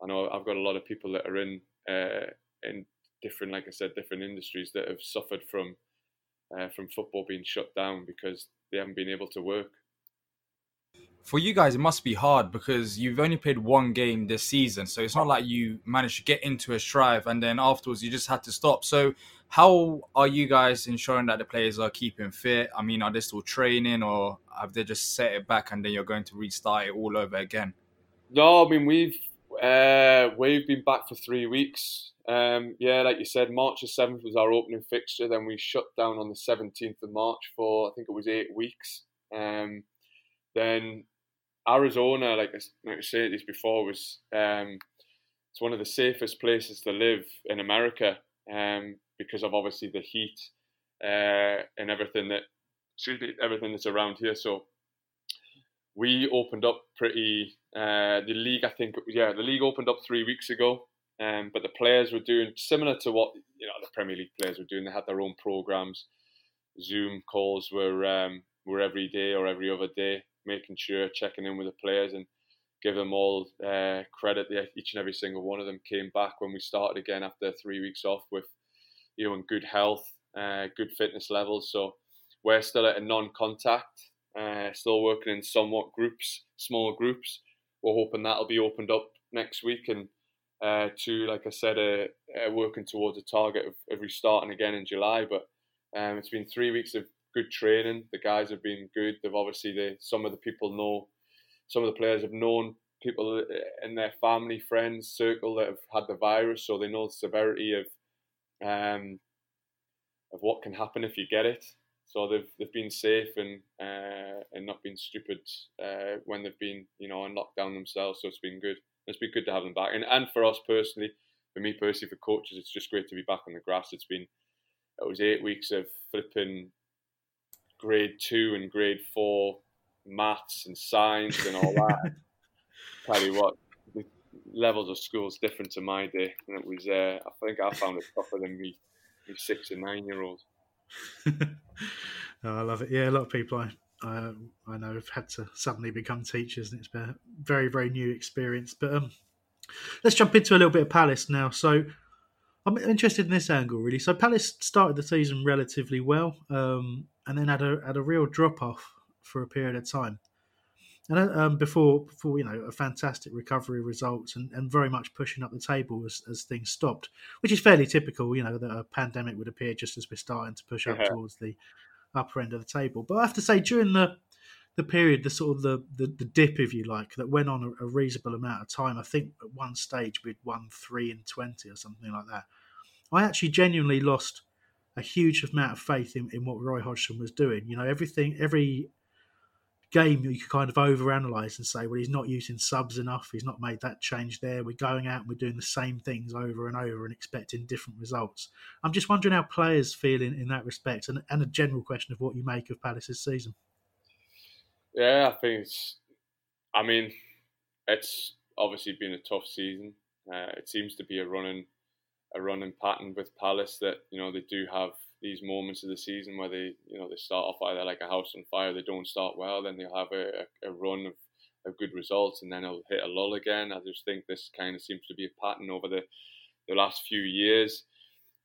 I know I've got a lot of people that are in uh, in different, like I said, different industries that have suffered from uh, from football being shut down because they haven't been able to work for you guys, it must be hard because you've only played one game this season. So it's not like you managed to get into a strive and then afterwards you just had to stop. So, how are you guys ensuring that the players are keeping fit? I mean, are they still training or have they just set it back and then you're going to restart it all over again? No, I mean, we've uh, we've been back for three weeks. Um, yeah, like you said, March the 7th was our opening fixture. Then we shut down on the 17th of March for, I think it was eight weeks. Um, then Arizona, like I, like I said this before, was um, it's one of the safest places to live in America um, because of obviously the heat uh, and everything that excuse me, everything that's around here. So we opened up pretty. Uh, the league, I think, yeah, the league opened up three weeks ago, um, but the players were doing similar to what you know the Premier League players were doing. They had their own programs. Zoom calls were um, were every day or every other day making sure, checking in with the players and give them all uh, credit. Each and every single one of them came back when we started again after three weeks off with, you know, in good health, uh, good fitness levels. So we're still at a non-contact, uh, still working in somewhat groups, small groups. We're hoping that'll be opened up next week and uh, to, like I said, uh, uh, working towards a target of, of restarting again in July. But um, it's been three weeks of good training. The guys have been good. They've obviously the some of the people know, some of the players have known people in their family, friends, circle that have had the virus, so they know the severity of um, of what can happen if you get it. So they've they've been safe and uh, and not been stupid uh, when they've been you know on lockdown themselves. So it's been good. It's been good to have them back, and and for us personally, for me personally, for coaches, it's just great to be back on the grass. It's been it was eight weeks of flipping grade two and grade four maths and science and all that. Tell you what, the levels of school is different to my day, and it was. Uh, I think I found it tougher than me, me six and nine year olds. oh, I love it. Yeah, a lot of people I I, I know have had to suddenly become teachers, and it's been a very very new experience. But um, let's jump into a little bit of Palace now. So I'm interested in this angle really. So Palace started the season relatively well, um, and then had a had a real drop off for a period of time. And uh, um, before, before you know, a fantastic recovery results and, and very much pushing up the table as, as things stopped, which is fairly typical. You know that a pandemic would appear just as we're starting to push up uh-huh. towards the upper end of the table. But I have to say, during the the period, the sort of the, the, the dip, if you like, that went on a, a, reasonable amount of time. I think at one stage we'd won three and twenty or something like that. I actually genuinely lost a huge amount of faith in, in what Roy Hodgson was doing. You know, everything, every game you could kind of overanalyze and say, well, he's not using subs enough. He's not made that change there. We're going out and we're doing the same things over and over and expecting different results. I'm just wondering how players feel in, in that respect and, and a general question of what you make of Palace's season. Yeah, I think it's, I mean, it's obviously been a tough season. Uh, it seems to be a running, a running pattern with Palace that, you know, they do have these moments of the season where they, you know, they start off either like a house on fire, they don't start well, then they'll have a, a run of, of good results, and then they'll hit a lull again. I just think this kind of seems to be a pattern over the the last few years.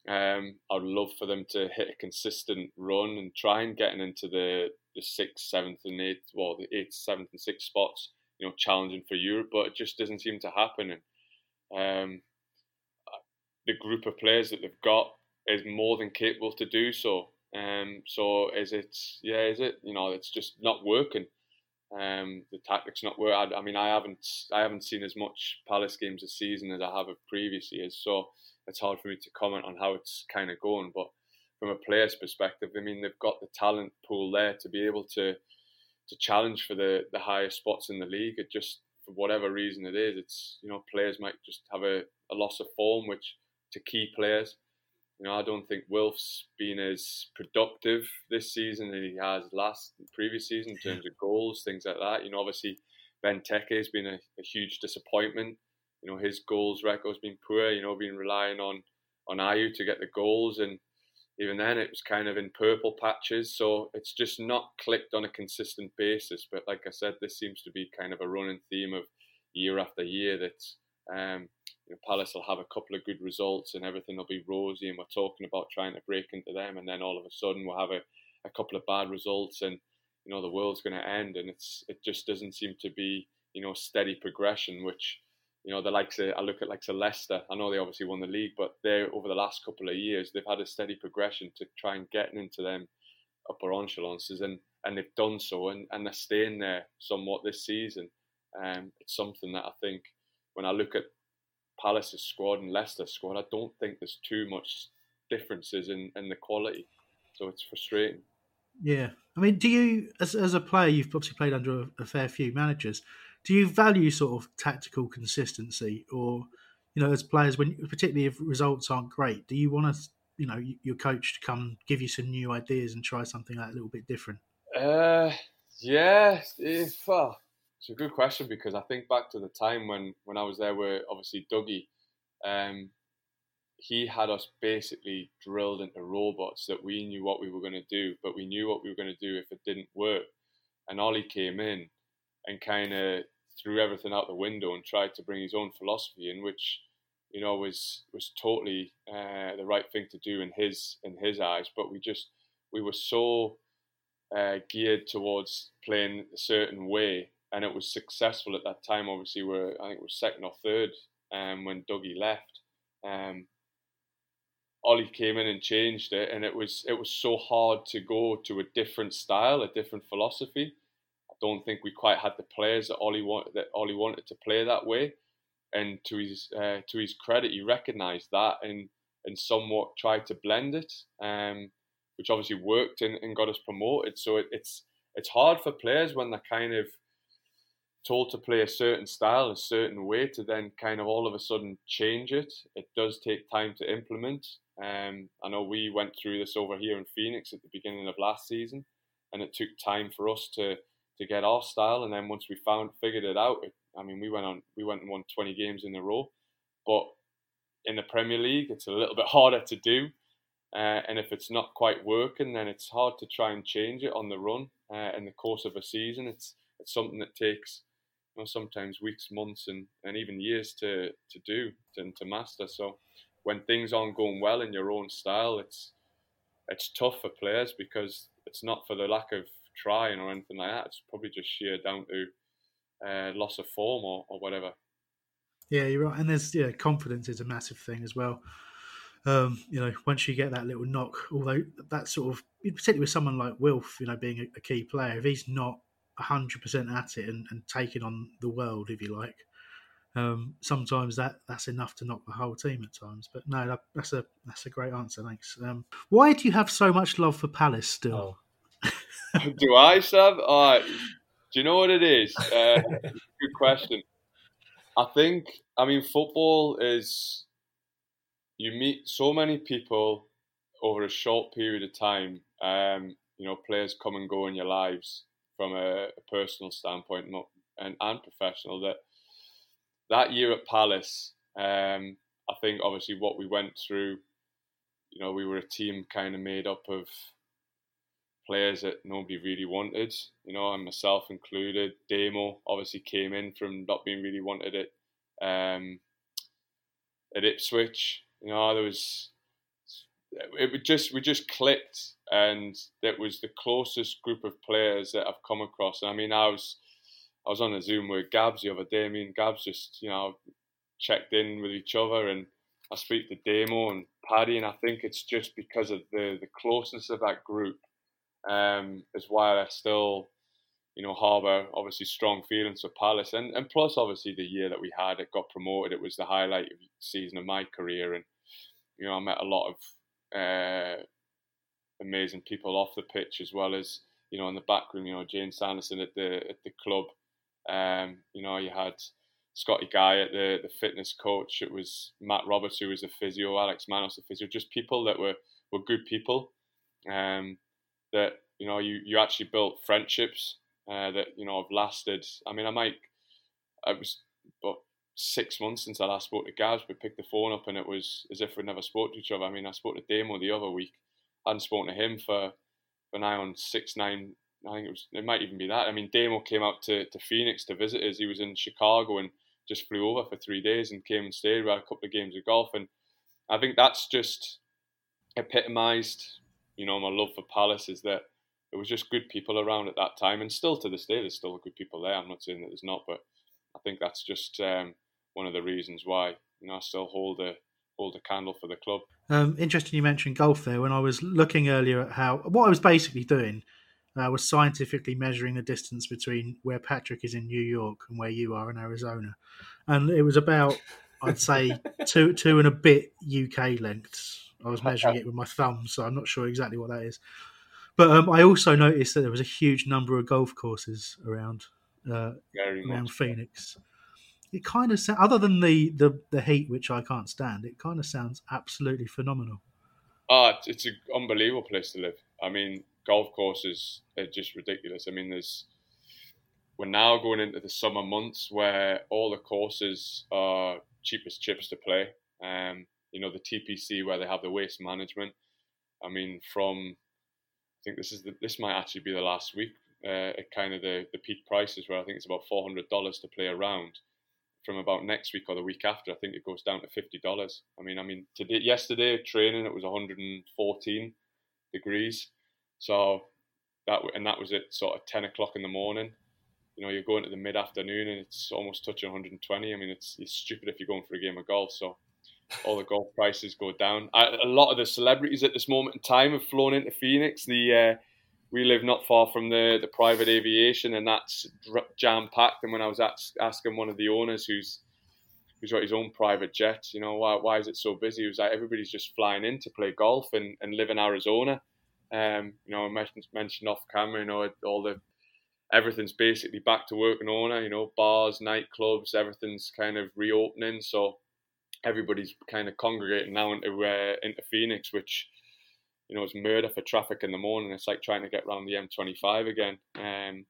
Um, I'd love for them to hit a consistent run and try and getting into the the sixth, seventh, and eighth, well, the eighth, seventh, and sixth spots. You know, challenging for Europe, but it just doesn't seem to happen. And um, the group of players that they've got is more than capable to do so. Um, so is it? Yeah, is it? You know, it's just not working. Um, the tactics not work. I, I, mean, I haven't I haven't seen as much Palace games this season as I have of previous years, so it's hard for me to comment on how it's kind of going. But from a player's perspective, I mean, they've got the talent pool there to be able to to challenge for the the higher spots in the league. It just for whatever reason it is, it's you know players might just have a, a loss of form, which to key players you know, I don't think Wilf's been as productive this season as he has last previous season in terms of goals, things like that. You know, obviously Benteke has been a, a, huge disappointment. You know, his goals record's been poor. You know, been relying on on Ayew to get the goals, and even then it was kind of in purple patches. So it's just not clicked on a consistent basis. But like I said, this seems to be kind of a running theme of year after year that um, you know, Palace will have a couple of good results and everything will be rosy, and we're talking about trying to break into them, and then all of a sudden we'll have a, a couple of bad results, and you know the world's going to end, and it's it just doesn't seem to be you know steady progression, which you know the likes of, I look at like Leicester. I know they obviously won the league, but they over the last couple of years they've had a steady progression to try and getting into them upper echelons, and and they've done so, and, and they're staying there somewhat this season. Um, it's something that I think when I look at Palace's squad and Leicester's squad, I don't think there's too much differences in, in the quality. So it's frustrating. Yeah. I mean, do you, as, as a player, you've obviously played under a, a fair few managers, do you value sort of tactical consistency or, you know, as players, when particularly if results aren't great, do you want to, you know, your coach to come give you some new ideas and try something like a little bit different? Uh, yeah. Uh, it's a good question because I think back to the time when, when I was there with obviously Dougie, um, he had us basically drilled into robots that we knew what we were going to do, but we knew what we were going to do if it didn't work. And Ollie came in and kind of threw everything out the window and tried to bring his own philosophy in, which you know was was totally uh, the right thing to do in his in his eyes. But we just we were so uh, geared towards playing a certain way and it was successful at that time. Obviously, we're I think we're second or third um, when Dougie left. Um, Ollie came in and changed it, and it was it was so hard to go to a different style, a different philosophy. Don't think we quite had the players that Ollie wanted that Ollie wanted to play that way. And to his uh, to his credit, he recognised that and and somewhat tried to blend it, um, which obviously worked and, and got us promoted. So it, it's it's hard for players when they're kind of told to play a certain style, a certain way, to then kind of all of a sudden change it. It does take time to implement. Um, I know we went through this over here in Phoenix at the beginning of last season, and it took time for us to to get our style. And then once we found figured it out, it, I mean, we went on we went and won 20 games in a row. But in the Premier League, it's a little bit harder to do. Uh, and if it's not quite working, then it's hard to try and change it on the run uh, in the course of a season. It's it's something that takes sometimes weeks, months, and, and even years to to do to, to master. So when things aren't going well in your own style, it's it's tough for players because it's not for the lack of trying or anything like that. It's probably just sheer down to uh, loss of form or, or whatever. Yeah, you're right. And there's yeah, confidence is a massive thing as well. Um, you know, once you get that little knock, although that sort of particularly with someone like Wilf, you know, being a, a key player, if he's not hundred percent at it and, and taking on the world, if you like, um, sometimes that that's enough to knock the whole team at times. But no, that, that's a that's a great answer. Thanks. Um, why do you have so much love for Palace still? Oh. do I, Sam? Uh, do you know what it is? Uh, good question. I think, I mean, football is you meet so many people over a short period of time. Um, you know, players come and go in your lives from a, a personal standpoint and, and professional. That that year at Palace, um, I think obviously what we went through. You know, we were a team kind of made up of players that nobody really wanted, you know, and myself included. Damo obviously came in from not being really wanted it. Um, at Ipswich, you know, there was it just we just clicked, and that was the closest group of players that I've come across. I mean, I was I was on a Zoom with Gabs the other day. I mean, Gabs just you know checked in with each other, and I speak to Damo and Paddy, and I think it's just because of the the closeness of that group um, is why I still, you know, harbour obviously strong feelings for Palace, and and plus obviously the year that we had, it got promoted. It was the highlight of the season of my career, and you know, I met a lot of uh, amazing people off the pitch as well as you know in the back room. You know, Jane Sanderson at the at the club. Um, you know, you had Scotty Guy at the the fitness coach. It was Matt Roberts who was the physio, Alex Manos the physio. Just people that were were good people. Um, that you know you you actually built friendships uh, that you know have lasted. I mean, I might. I was about six months since I last spoke to Gaz, We picked the phone up and it was as if we'd never spoke to each other. I mean, I spoke to Damo the other week. I hadn't spoken to him for for now on six nine. I think it was. It might even be that. I mean, Damo came out to, to Phoenix to visit us. He was in Chicago and just flew over for three days and came and stayed. We had a couple of games of golf, and I think that's just epitomised you know, my love for Palace is that there was just good people around at that time, and still to this day, there's still good people there. I'm not saying that there's not, but I think that's just um, one of the reasons why you know I still hold a hold a candle for the club. Um, interesting, you mentioned golf there. When I was looking earlier at how what I was basically doing uh, was scientifically measuring the distance between where Patrick is in New York and where you are in Arizona, and it was about I'd say two two and a bit UK lengths I was measuring it with my thumb, so I'm not sure exactly what that is. But um, I also noticed that there was a huge number of golf courses around uh, around Phoenix. It kind of other than the, the the heat, which I can't stand, it kind of sounds absolutely phenomenal. Ah, oh, it's an unbelievable place to live. I mean, golf courses are just ridiculous. I mean, there's we're now going into the summer months where all the courses are cheapest chips to play. Um, you know the TPC where they have the waste management. I mean, from I think this is the, this might actually be the last week uh, at kind of the the peak prices where I think it's about four hundred dollars to play around. From about next week or the week after, I think it goes down to fifty dollars. I mean, I mean today yesterday training it was one hundred and fourteen degrees, so that and that was at sort of ten o'clock in the morning. you know, you're going to the mid afternoon and it's almost touching 120. I mean, it's, it's stupid if you're going for a game of golf. So all the golf prices go down. I, a lot of the celebrities at this moment in time have flown into Phoenix. The uh, we live not far from the, the private aviation, and that's jam packed. And when I was asking one of the owners, who's who's got his own private jet, you know, why, why is it so busy? Was like, everybody's just flying in to play golf and, and live in Arizona. Um, you know, I mentioned, mentioned off camera, you know, all the everything's basically back to work in Ona. You know, bars, nightclubs, everything's kind of reopening. So everybody's kind of congregating now into uh, into Phoenix, which you know is murder for traffic in the morning. It's like trying to get around the M25 again. Um,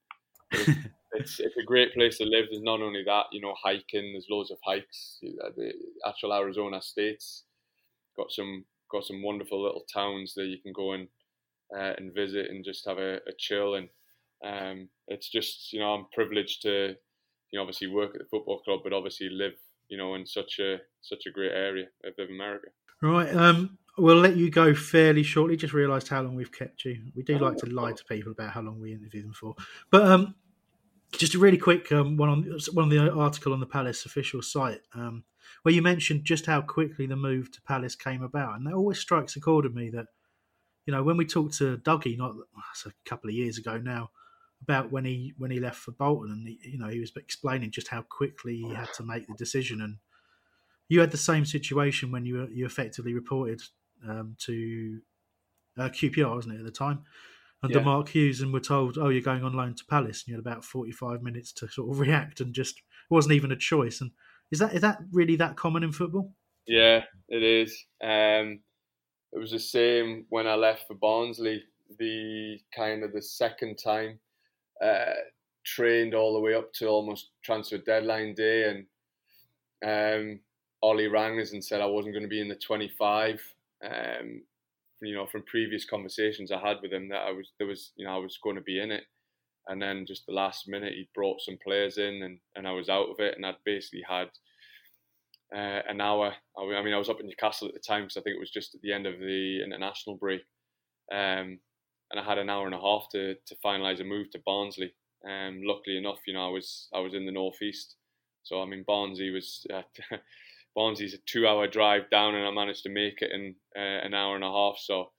it's, it's, it's a great place to live. There's not only that, you know, hiking. There's loads of hikes. The actual Arizona states got some got some wonderful little towns that you can go and uh, and visit and just have a, a chill and um, it's just you know I'm privileged to you know obviously work at the football club, but obviously live you know in such a such a great area of America. Right. Um, we'll let you go fairly shortly. Just realised how long we've kept you. We do like to lie to people about how long we interview them for. But um, just a really quick um, one on one of the article on the Palace official site, um, where you mentioned just how quickly the move to Palace came about, and that always strikes a chord with me that you know when we talked to Dougie, not a couple of years ago now, about when he when he left for Bolton, and he, you know he was explaining just how quickly he had to make the decision. And you had the same situation when you you effectively reported um, to uh, QPR, wasn't it at the time? Under yeah. Mark Hughes, and were told, "Oh, you're going on loan to Palace," and you had about forty-five minutes to sort of react, and just it wasn't even a choice. And is that is that really that common in football? Yeah, it is. Um, it was the same when I left for Barnsley. The kind of the second time uh, trained all the way up to almost transfer deadline day, and um, Ollie rang us and said I wasn't going to be in the 25. Um, you know, from previous conversations I had with him, that I was there was you know I was going to be in it, and then just the last minute he brought some players in, and, and I was out of it, and I'd basically had. Uh, an hour. I mean, I was up in Newcastle at the time because I think it was just at the end of the international break. Um, and I had an hour and a half to to finalise a move to Barnsley. Um, luckily enough, you know, I was I was in the northeast, so I mean Barnsley was uh, Barnsley's a two-hour drive down, and I managed to make it in uh, an hour and a half. So,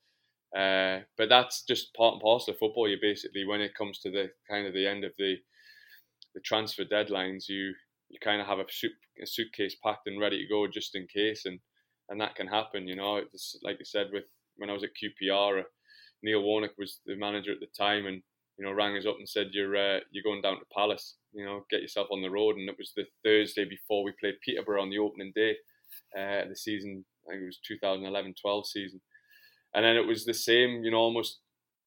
uh, but that's just part and parcel of football. You basically, when it comes to the kind of the end of the the transfer deadlines, you you kind of have a, suit, a suitcase packed and ready to go just in case, and and that can happen. You know, it's like I said with when I was at QPR Neil Warnock was the manager at the time, and you know rang us up and said you're uh, you're going down to Palace. You know, get yourself on the road. And it was the Thursday before we played Peterborough on the opening day, uh, the season. I think it was 2011-12 season, and then it was the same. You know, almost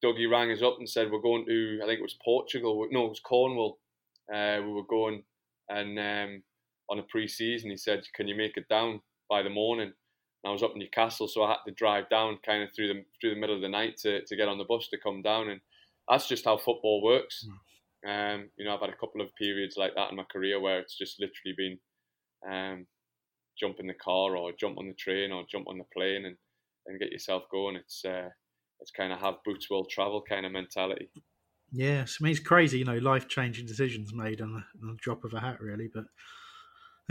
Dougie rang us up and said we're going to. I think it was Portugal. No, it was Cornwall. Uh, we were going and um, on a pre-season. He said, "Can you make it down by the morning?" I was up in Newcastle, so I had to drive down kind of through the through the middle of the night to, to get on the bus to come down, and that's just how football works. Mm. Um, you know, I've had a couple of periods like that in my career where it's just literally been um, jump in the car or jump on the train or jump on the plane and, and get yourself going. It's uh, it's kind of have boots will travel kind of mentality. Yes, I mean it's crazy, you know, life changing decisions made on the, on the drop of a hat, really. But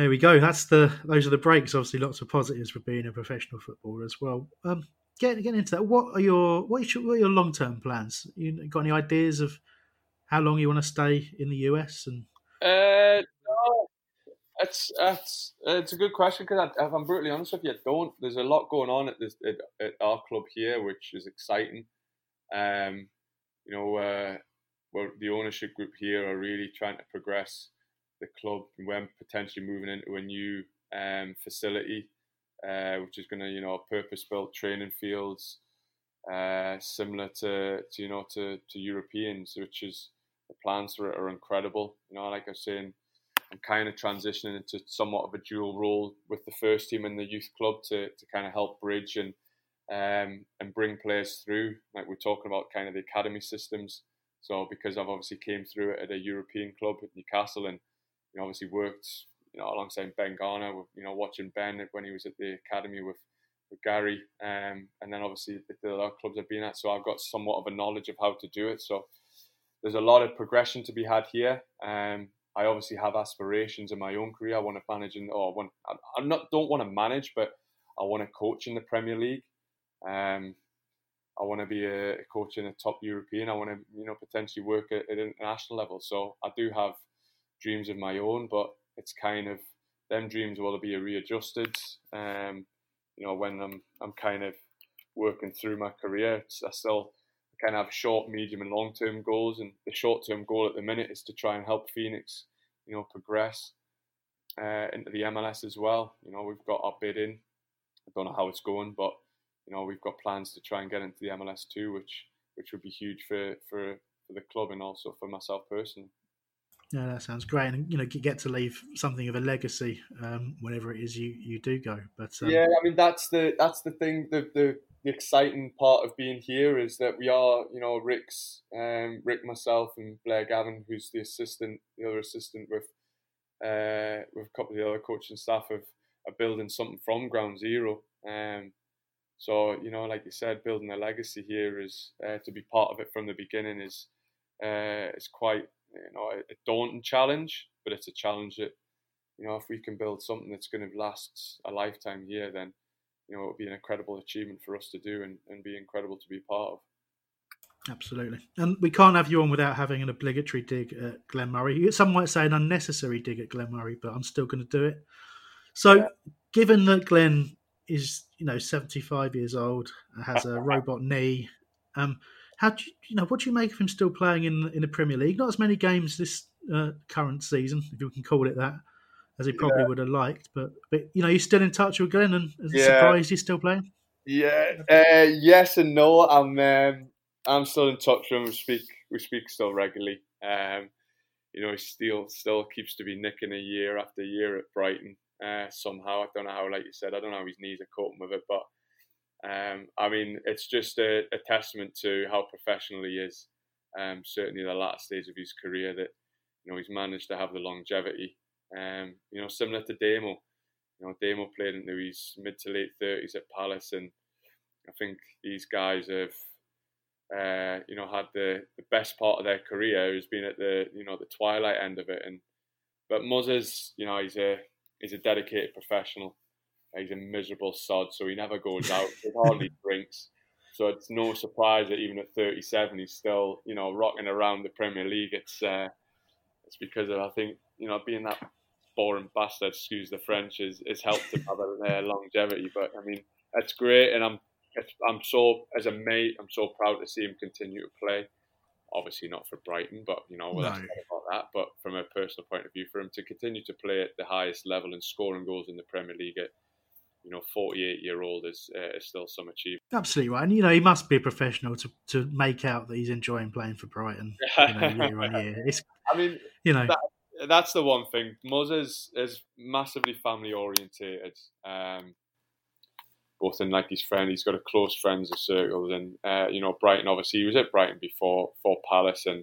there we go. That's the those are the breaks. Obviously, lots of positives for being a professional footballer as well. Um, getting getting into that, what are your what are your, long term plans? You got any ideas of how long you want to stay in the US? And uh, no, it's it's it's a good question because if I'm brutally honest with you, don't. There's a lot going on at this at, at our club here, which is exciting. Um, you know, uh, well, the ownership group here are really trying to progress the club when potentially moving into a new um, facility, uh, which is going to you know purpose built training fields, uh, similar to, to you know to, to Europeans, which is the plans for it are incredible. You know, like I was saying, I'm kind of transitioning into somewhat of a dual role with the first team and the youth club to, to kind of help bridge and um, and bring players through. Like we're talking about kind of the academy systems. So because I've obviously came through it at a European club at Newcastle and you know, obviously worked, you know, alongside Ben Garner, with, you know, watching Ben when he was at the academy with, with Gary, um, and then obviously the other clubs I've been at. So I've got somewhat of a knowledge of how to do it. So there's a lot of progression to be had here. Um, I obviously have aspirations in my own career. I want to manage in, or I want, I'm not don't want to manage, but I want to coach in the Premier League. Um, I want to be a coach in a top European. I want to, you know, potentially work at, at international level. So I do have dreams of my own, but it's kind of them dreams will be readjusted. Um, you know, when I'm I'm kind of working through my career, I still kind of have short, medium, and long term goals. And the short term goal at the minute is to try and help Phoenix, you know, progress uh, into the MLS as well. You know, we've got our bid in. I don't know how it's going, but you know, we've got plans to try and get into the MLS too, which which would be huge for for for the club and also for myself personally. Yeah, that sounds great, and you know, get to leave something of a legacy um, whenever it is you, you do go. But um... yeah, I mean that's the that's the thing. The, the the exciting part of being here is that we are, you know, Rick's, um, Rick, myself, and Blair Gavin, who's the assistant, the other assistant with, uh, with a couple of the other coaching staff, of are building something from ground zero. Um, so you know, like you said, building a legacy here is uh, to be part of it from the beginning is uh, is quite you know a, daunting challenge, but it's a challenge that you know if we can build something that's going to last a lifetime here, then you know it would be an incredible achievement for us to do and, and be incredible to be part of. Absolutely, and we can't have you on without having an obligatory dig at Glenn Murray. Some might say an unnecessary dig at Glenn Murray, but I'm still going to do it. So, yeah. given that Glenn is you know 75 years old, has a robot knee. Um, how do you, you, know what do you make of him still playing in in the Premier League? Not as many games this uh, current season, if you can call it that, as he probably yeah. would have liked. But but you know he's still in touch with Glenn, and yeah. surprised he's still playing. Yeah, uh, yes and no. I'm um, I'm still in touch with him. We speak we speak still regularly. Um, you know, he still still keeps to be nicking a year after year at Brighton uh, somehow. I don't know how, like you said, I don't know how his knees are coping with it, but um, I mean, it's just a, a, testament to how professional he is. Um, certainly, the last stage of his career, that you know he's managed to have the longevity. Um, you know, similar to Damo. You know, Damo played into his mid to late thirties at Palace, and I think these guys have. Uh, you know, had the, the best part of their career has been at the you know the twilight end of it, and but Muzzers, you know, he's a he's a dedicated professional. He's a miserable sod, so he never goes out. he hardly drinks. So it's no surprise that even at 37, he's still, you know, rocking around the Premier League. It's uh, it's because of I think you know being that boring bastard, excuse the French, is, is helped him have a longevity. But I mean, that's great, and I'm I'm so as a mate, I'm so proud to see him continue to play obviously not for Brighton, but you know, well, no. about that. But from a personal point of view, for him to continue to play at the highest level and scoring goals in the Premier League at you know, 48 year old is, uh, is still some achievement. Absolutely right. And, you know, he must be a professional to, to make out that he's enjoying playing for Brighton you know, year on year. It's, I mean, you know, that, that's the one thing. Muzz is, is massively family orientated. Um, both in like his friend, he's got a close friends of circles, and uh, you know Brighton. Obviously, he was at Brighton before for Palace, and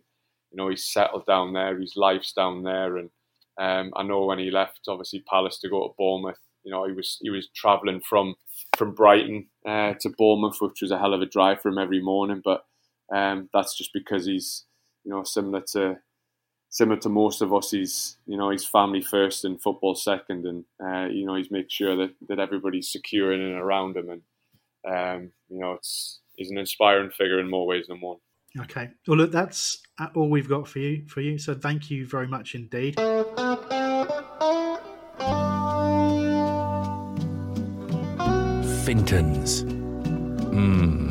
you know he's settled down there. His life's down there, and um, I know when he left, obviously Palace to go to Bournemouth. You know he was he was travelling from from Brighton uh, to Bournemouth, which was a hell of a drive for him every morning. But um, that's just because he's you know similar to similar to most of us, he's you know he's family first and football second, and uh, you know he's made sure that, that everybody's secure in and around him, and um, you know it's he's an inspiring figure in more ways than one. Okay, well look, that's all we've got for you for you. So thank you very much indeed. Fintons. Mmm.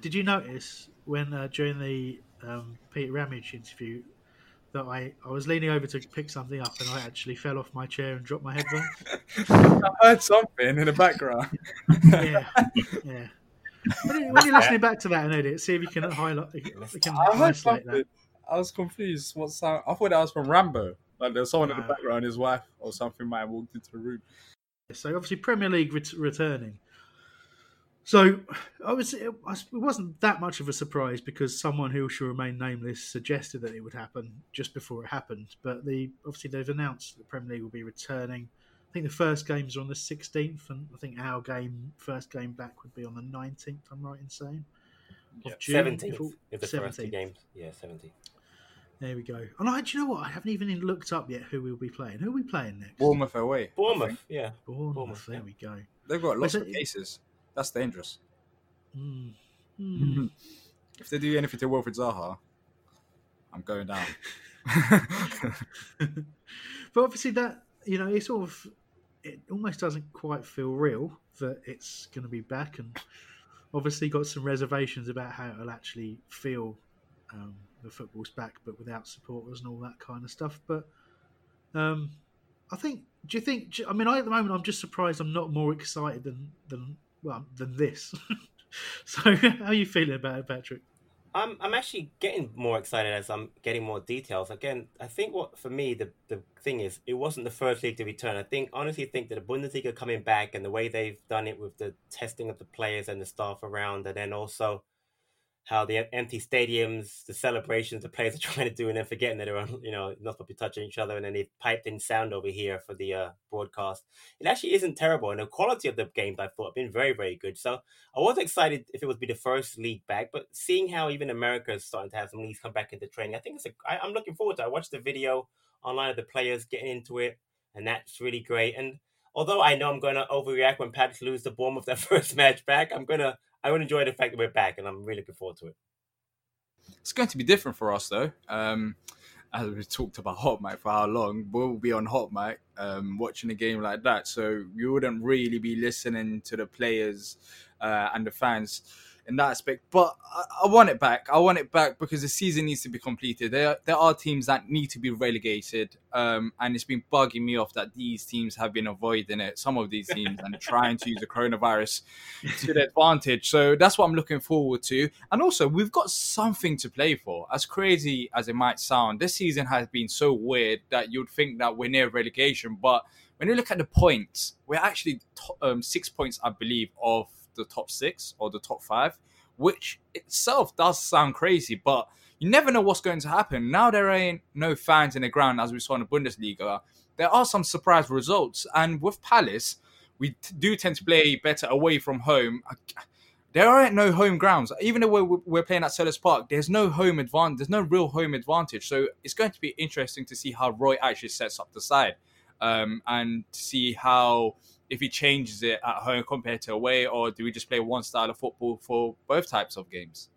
Did you notice when uh, during the um, Peter Ramage interview that I, I was leaning over to pick something up and I actually fell off my chair and dropped my headphones. I heard something in the background. yeah, yeah. When, you, when you're listening back to that and edit, see if you can highlight. You can I heard something. That. I was confused. What sound? I thought that was from Rambo. Like there's someone no. in the background, his wife or something might have walked into the room. So obviously Premier League ret- returning. So I was, it wasn't that much of a surprise because someone who shall remain nameless suggested that it would happen just before it happened. But the obviously they've announced the Premier League will be returning. I think the first games are on the 16th, and I think our game first game back would be on the 19th. I'm right in saying. of Yeah. June. 17th before- is the first two 17th. games. Yeah, 17th. There we go. And I, do you know what? I haven't even looked up yet who we'll be playing. Who are we playing next? Bournemouth away. I think. Bournemouth, yeah. Bournemouth. Bournemouth, there yeah. we go. They've got lots But of cases. That's dangerous. Mm. Mm. If they do anything to Wilfried Zaha, I'm going down. but obviously, that you know, it sort of it almost doesn't quite feel real that it's going to be back, and obviously got some reservations about how it'll actually feel. Um, the football's back, but without supporters and all that kind of stuff. But um, I think. Do you think? I mean, I at the moment I'm just surprised I'm not more excited than than well than this. so, how are you feeling about it, Patrick? I'm I'm actually getting more excited as I'm getting more details. Again, I think what for me the the thing is it wasn't the first league to return. I think honestly think that the Bundesliga coming back and the way they've done it with the testing of the players and the staff around, and then also how the empty stadiums, the celebrations the players are trying to do, and then forgetting that they're you know not supposed to be touching each other, and then they've piped in sound over here for the uh, broadcast. It actually isn't terrible, and the quality of the games I thought have been very very good. So I was excited if it would be the first league back, but seeing how even America is starting to have some leagues come back into training, I think it's a. I, I'm looking forward to. it. I watched the video online of the players getting into it, and that's really great. And although I know I'm going to overreact when Pats lose to Bournemouth their first match back, I'm gonna I would enjoy the fact that we're back, and I'm really looking forward to it. It's going to be different for us though. Um, as we talked about hot mic for how long, we'll be on hot mic um, watching a game like that. So you wouldn't really be listening to the players uh, and the fans in that aspect. But I, I want it back. I want it back because the season needs to be completed. There, there are teams that need to be relegated, um, and it's been bugging me off that these teams have been avoiding it. Some of these teams and trying to use the coronavirus to their advantage. So that's what I'm looking forward to. And also, we've got something to play for. As crazy as it might sound, this season has been so weird that you'd think that we're near relegation, but when you look at the points, we're actually to- um, six points, I believe, of the top six or the top five, which itself does sound crazy, but you never know what's going to happen. Now there ain't no fans in the ground as we saw in the Bundesliga. There are some surprise results, and with Palace, we t- do tend to play better away from home. There aren't no home grounds, even though we're, we're playing at Selhurst Park. There's no home advantage. There's no real home advantage. So it's going to be interesting to see how Roy actually sets up the side, um, and to see how if he changes it at home compared to away, or do we just play one style of football for both types of games?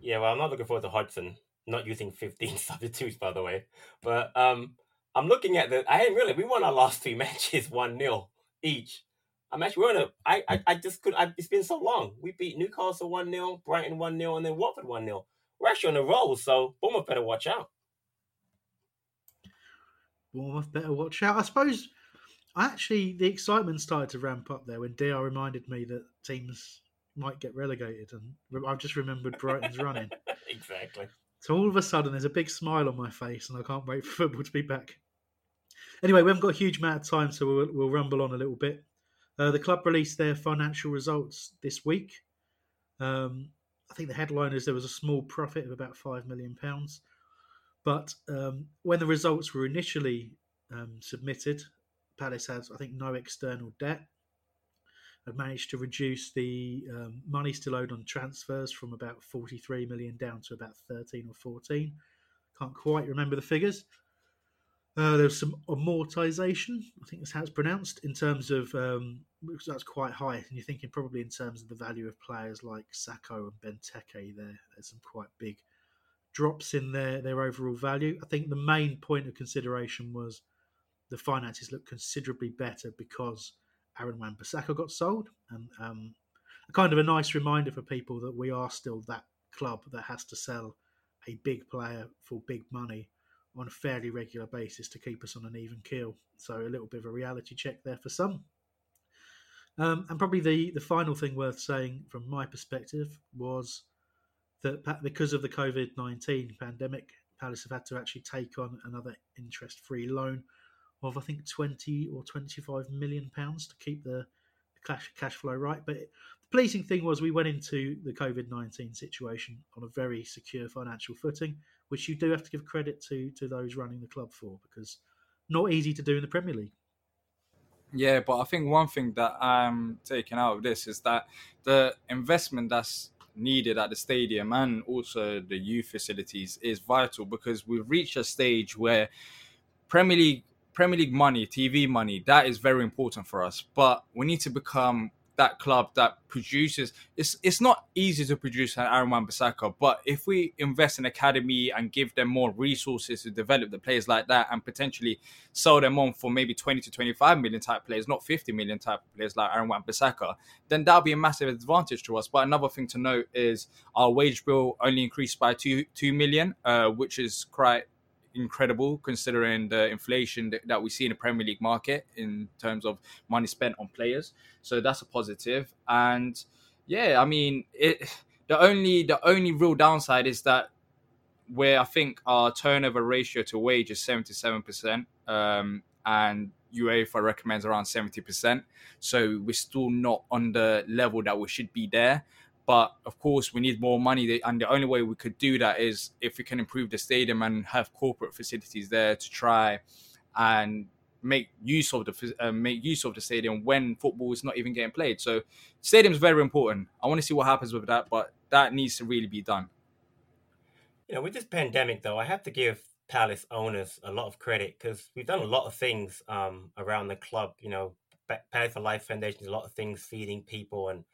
Yeah, well, I'm not looking forward to Hodgson not using 15 substitutes, by the way. But um, I'm looking at the. I didn't really. We won our last three matches one 0 each. I'm actually we're on a. I I, I just could. I, it's been so long. We beat Newcastle one 0 Brighton one 0 and then Watford one 0 We're actually on a roll, so Bournemouth better watch out. Bournemouth better watch out. I suppose actually the excitement started to ramp up there when DR reminded me that teams might get relegated, and I've just remembered Brighton's running. exactly. So all of a sudden, there's a big smile on my face, and I can't wait for football to be back. Anyway, we haven't got a huge amount of time, so we'll, we'll rumble on a little bit. Uh, the club released their financial results this week. Um, I think the headline is there was a small profit of about five million pounds, but um, when the results were initially um, submitted, Palace has, I think, no external debt. Have managed to reduce the um, money still owed on transfers from about 43 million down to about 13 or 14. Can't quite remember the figures. Uh, there was some amortization, I think that's how it's pronounced, in terms of um, that's quite high. And you're thinking probably in terms of the value of players like Sakho and Benteke. There, there's some quite big drops in their their overall value. I think the main point of consideration was the finances look considerably better because Aaron Wan-Bissaka got sold, and um, a kind of a nice reminder for people that we are still that club that has to sell a big player for big money on a fairly regular basis to keep us on an even keel. So a little bit of a reality check there for some. Um, and probably the, the final thing worth saying from my perspective was that because of the COVID 19 pandemic, Palace have had to actually take on another interest free loan of, I think, 20 or 25 million pounds to keep the cash, cash flow right. But the pleasing thing was we went into the COVID 19 situation on a very secure financial footing, which you do have to give credit to, to those running the club for because not easy to do in the Premier League. Yeah, but I think one thing that I'm taking out of this is that the investment that's needed at the stadium and also the youth facilities is vital because we've reached a stage where Premier League Premier League money, TV money, that is very important for us. But we need to become that club that produces. It's it's not easy to produce an Aaron Wan-Bissaka, but if we invest in academy and give them more resources to develop the players like that, and potentially sell them on for maybe twenty to twenty-five million type players, not fifty million type players like Aaron Wan-Bissaka, then that'll be a massive advantage to us. But another thing to note is our wage bill only increased by two two million, uh, which is quite incredible considering the inflation that, that we see in the Premier League market in terms of money spent on players. So that's a positive. And yeah, I mean, it the only the only real downside is that where I think our turnover ratio to wage is seventy seven percent, um, and UEFA recommends around seventy percent. So we're still not on the level that we should be there. But of course, we need more money, and the only way we could do that is if we can improve the stadium and have corporate facilities there to try and make use of the uh, make use of the stadium when football is not even getting played. So, stadium is very important. I want to see what happens with that, but that needs to really be done. You know, with this pandemic, though, I have to give Palace owners a lot of credit because we've done a lot of things um, around the club. You know, Palace for Life Foundation, a lot of things feeding people and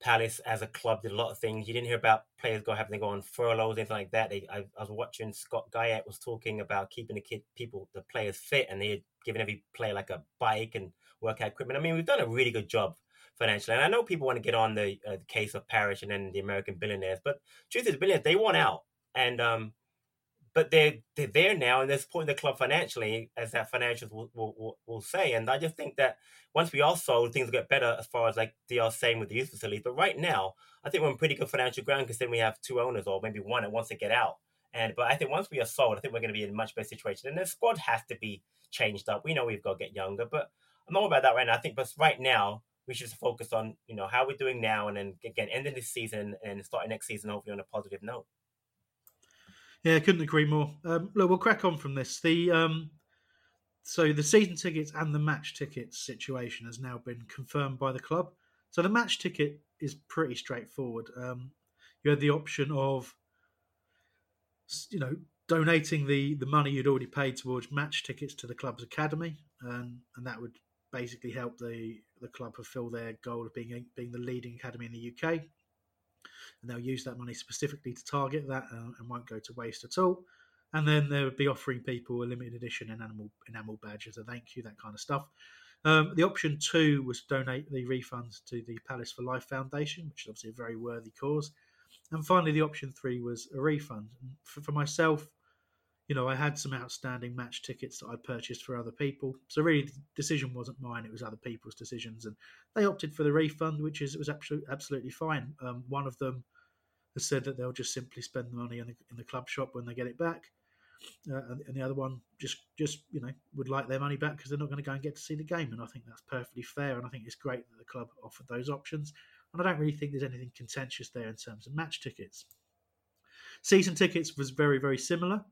Palace as a club did a lot of things. You didn't hear about players go having to go on furloughs, anything like that. They, I, I, was watching Scott Guyett was talking about keeping the kid people, the players fit, and they had given every player like a bike and workout equipment. I mean, we've done a really good job financially. And I know people want to get on the, uh, the case of Parish and then the American billionaires, but truth is, billionaires they want out, and um, but they're they're there now and they're supporting the club financially, as that financials will, will, will, say. And I just think that once we are sold, things will get better as far as like they are saying with the youth facilities. But right now, I think we're in pretty good financial ground because then we have two owners or maybe one that wants to get out. And but I think once we are sold, I think we're going to be in a much better situation. And the squad has to be changed up. We know we've got to get younger, but I'm not about that right now. I think, but right now we should focus on you know how we're doing now, and then again ending this season and starting next season hopefully on a positive note. Yeah, I couldn't agree more. Um, look, we'll crack on from this. The um, so the season tickets and the match tickets situation has now been confirmed by the club. So the match ticket is pretty straightforward. Um, you had the option of, you know, donating the the money you'd already paid towards match tickets to the club's academy, and and that would basically help the the club fulfil their goal of being being the leading academy in the UK and they'll use that money specifically to target that uh, and won't go to waste at all. And then they would be offering people a limited edition enamel enamel badge as a thank you, that kind of stuff. Um, the option two was donate the refunds to the Palace for Life Foundation, which is obviously a very worthy cause. And finally, the option three was a refund. For, for, myself, you know, I had some outstanding match tickets that I purchased for other people. So really, the decision wasn't mine; it was other people's decisions, and they opted for the refund, which is it was absolutely absolutely fine. Um, one of them has said that they'll just simply spend the money in the, in the club shop when they get it back. Uh, and, and, the other one just just you know would like their money back because they're not going to go and get to see the game and I think that's perfectly fair and I think it's great that the club offered those options and I don't really think there's anything contentious there in terms of match tickets. Season tickets was very very similar,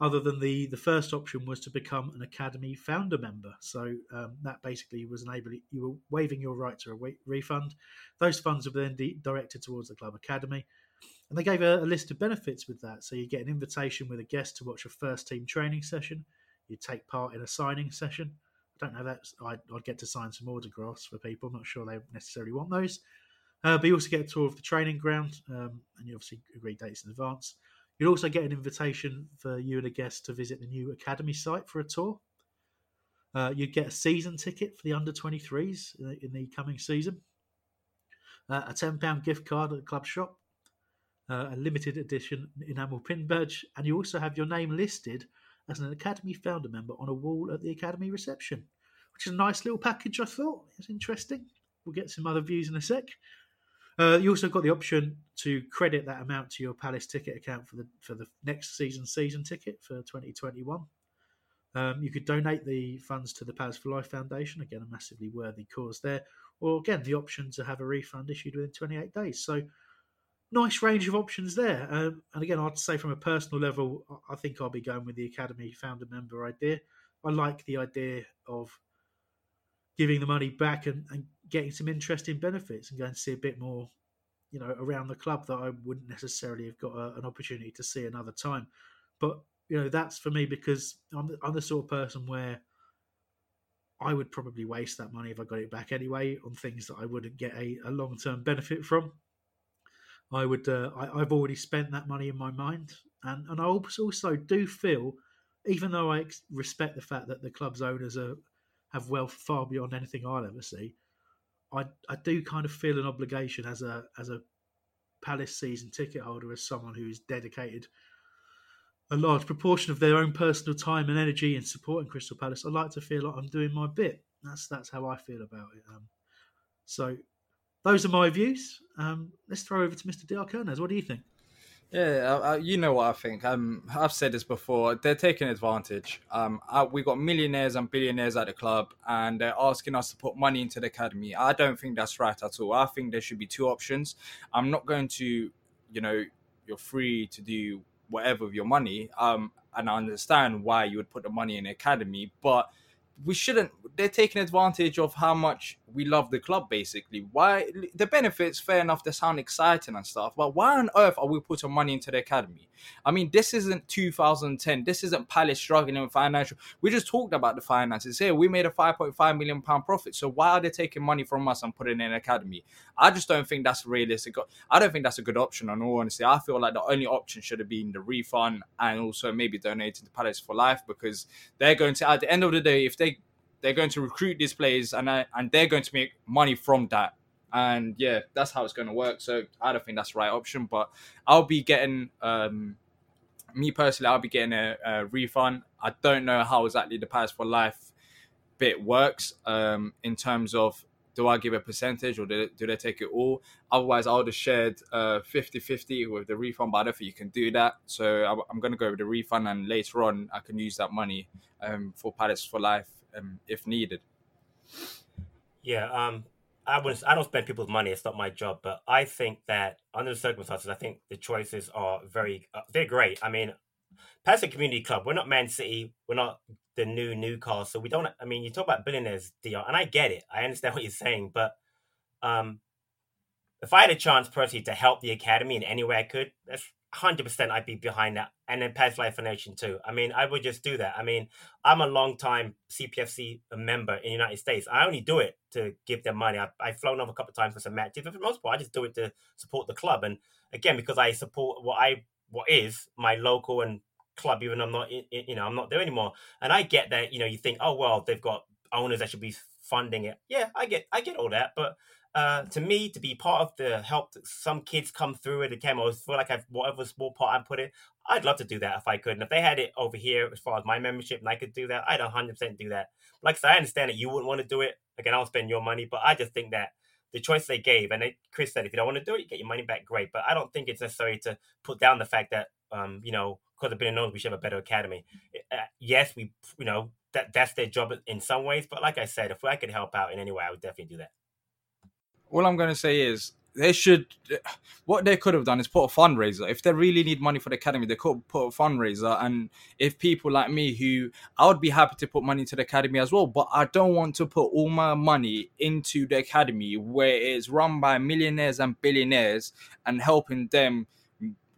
other than the the first option was to become an academy founder member. So um, that basically was enabling you were waiving your right to a refund. Those funds were then de- directed towards the club academy and they gave a, a, list of benefits with that. So you get an invitation with a guest to watch a first team training session. You take part in a signing session. I don't know that I'd, I'd, get to sign some autographs for people. I'm not sure they necessarily want those. Uh, but you also get a tour of the training ground, um, and you obviously agree dates in advance. You'd also get an invitation for you and a guest to visit the new academy site for a tour. Uh, you'd get a season ticket for the under 23s in the coming season, uh, a £10 gift card at the club shop, uh, a limited edition enamel pin badge, and you also have your name listed as an Academy founder member on a wall at the Academy reception, which is a nice little package. I thought it's interesting. We'll get some other views in a sec. Uh, you also got the option to credit that amount to your Palace ticket account for the for the next season season ticket for 2021. Um, you could donate the funds to the Palace for Life Foundation. Again, a massively worthy cause there. Or again, the option to have a refund issued within 28 days. So nice range of options there. Um, and again, I'd say from a personal level, I think I'll be going with the Academy founder member idea. I like the idea of giving the money back and, and getting some interesting benefits and going to see a bit more you know around the club that I wouldn't necessarily have got a, an opportunity to see another time. But you know that's for me because I'm the, I'm the sort of person where I would probably waste that money if I got it back anyway on things that I wouldn't get a, a long term benefit from. I would uh, I, have already spent that money in my mind, and and I also do feel, even though I respect the fact that the club's owners are have wealth far beyond anything I'll ever see, I I do kind of feel an obligation as a as a Palace season ticket holder, as someone who is dedicated a large proportion of their own personal time and energy in supporting Crystal Palace, I like to feel like I'm doing my bit. That's that's how I feel about it. Um, so those are my views. Um, let's throw over to Mr. Diakonas. What do you think? Yeah, uh, you know what I think. Um, I've said this before. They're taking advantage. Um, we got millionaires and billionaires at the club, and they're asking us to put money into the academy. I don't think that's right at all. I think there should be two options. I'm not going to, you know, you're free to do whatever with your money. Um, and I understand why you would put the money in the academy, but we shouldn't. They're taking advantage of how much we love the club basically. Why the benefits, fair enough, they sound exciting and stuff, but why on earth are we putting money into the academy? I mean, this isn't 2010. This isn't Palace struggling with financial. We just talked about the finances here. We made a 5.5 million pound profit. So why are they taking money from us and putting in academy? I just don't think that's realistic. I don't think that's a good option. On all honesty, I feel like the only option should have been the refund and also maybe donating to Palace for life because they're going to at the end of the day, if they they're going to recruit these players and I, and they're going to make money from that. And yeah, that's how it's going to work. So I don't think that's the right option. But I'll be getting, um, me personally, I'll be getting a, a refund. I don't know how exactly the Palace for Life bit works um, in terms of do I give a percentage or do they, do they take it all? Otherwise, I would have shared uh, 50-50 with the refund, but I don't think you can do that. So I, am going to go with the refund, and later on, I can use that money um, for Palace for Life um, if needed. Yeah, um, I was I don't spend people's money. It's not my job, but I think that under the circumstances, I think the choices are very uh, they're great. I mean, Palace Community Club. We're not Man City. We're not the new Newcastle. We don't. I mean, you talk about billionaires, Dion, and I get it. I understand what you're saying, but um, if I had a chance personally to help the academy in any way I could, that's hundred percent I'd be behind that, and then Palace Life Foundation too. I mean, I would just do that. I mean, I'm a long time CPFC member in the United States. I only do it to give them money. I, I've flown over a couple of times for some matches, but for the most part, I just do it to support the club. And again, because I support what I what is my local and club, even I'm not, you know, I'm not there anymore. And I get that, you know, you think, oh well, they've got owners that should be funding it. Yeah, I get, I get all that, but uh, to me, to be part of the help that some kids come through it, again, I feel like I've whatever small part I put in, I'd love to do that if I could. And if they had it over here as far as my membership and I could do that, I'd 100% do that. Like I said, I understand that you wouldn't want to do it. Again, I'll spend your money, but I just think that the choice they gave, and Chris said, if you don't want to do it, you get your money back, great. But I don't think it's necessary to put down the fact that, um, you know, because of being known, we should have a better academy. Uh, yes, we, you know, that that's their job in some ways. But like I said, if I could help out in any way, I would definitely do that all I'm going to say is they should what they could have done is put a fundraiser. If they really need money for the academy they could put a fundraiser. And if people like me who i would be happy to put money into the academy as well but i don't want to put all my money into the academy where it's run by millionaires and billionaires and helping them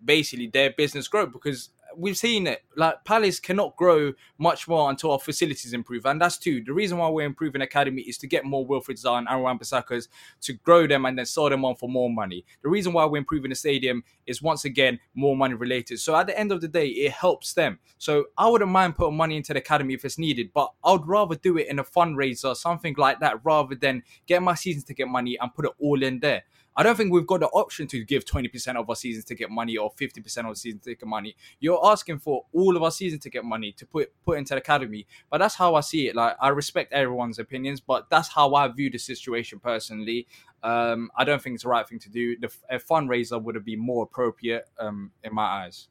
basically their business grow because we've seen it. Like Palace cannot grow much more until our facilities improve, and that's too. The reason why we're improving academy is to get more Wilfried Zaha and Aaron Wan-Bissakas to grow them and then sell them on for more money. The reason why we're improving the stadium is once again more money related. So at the end of the day, it helps them. So I wouldn't mind putting money into the academy if it's needed, but I would rather do it in a fundraiser, something like that, rather than get my season ticket money and put it all in there. I don't think we've got the option to give 20% of our season ticket money or 50% of the season ticket money. You're asking for all of our season ticket money to put put into the academy. But that's how I see it. Like I respect everyone's opinions, but that's how I view the situation personally. Um, I don't think it's the right thing to do. The a fundraiser would have been more appropriate um, in my eyes.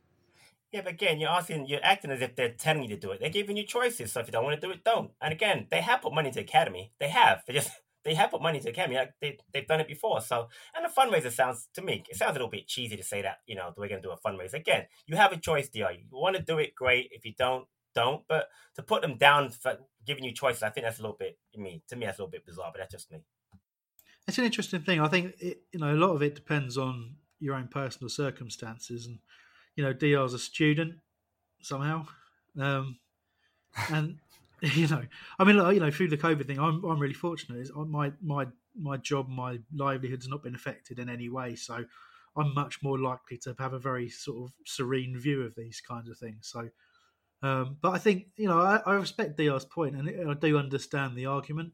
Yeah, but again, you're asking, you're acting as if they're telling you to do it. They're giving you choices. So if you don't want to do it, don't. And again, they have put money into the academy. They have. They just they have put money into academy. Like they they've done it before. So and a fundraiser sounds to me it sounds a little bit cheesy to say that you know we're going to do a fundraiser again. You have a choice, Dr. You want to do it, great. If you don't, don't. But to put them down for giving you choices, I think that's a little bit. I mean, to me, that's a little bit bizarre. But that's just me. It's an interesting thing. I think it, you know a lot of it depends on your own personal circumstances, and you know, Dr's a student somehow, um, and you know, I mean, you know, through the COVID thing, I'm I'm really fortunate. Is my my my job, my livelihood's not been affected in any way, so I'm much more likely to have a very sort of serene view of these kinds of things. So, um, but I think you know, I, I respect Dr's point, and I do understand the argument.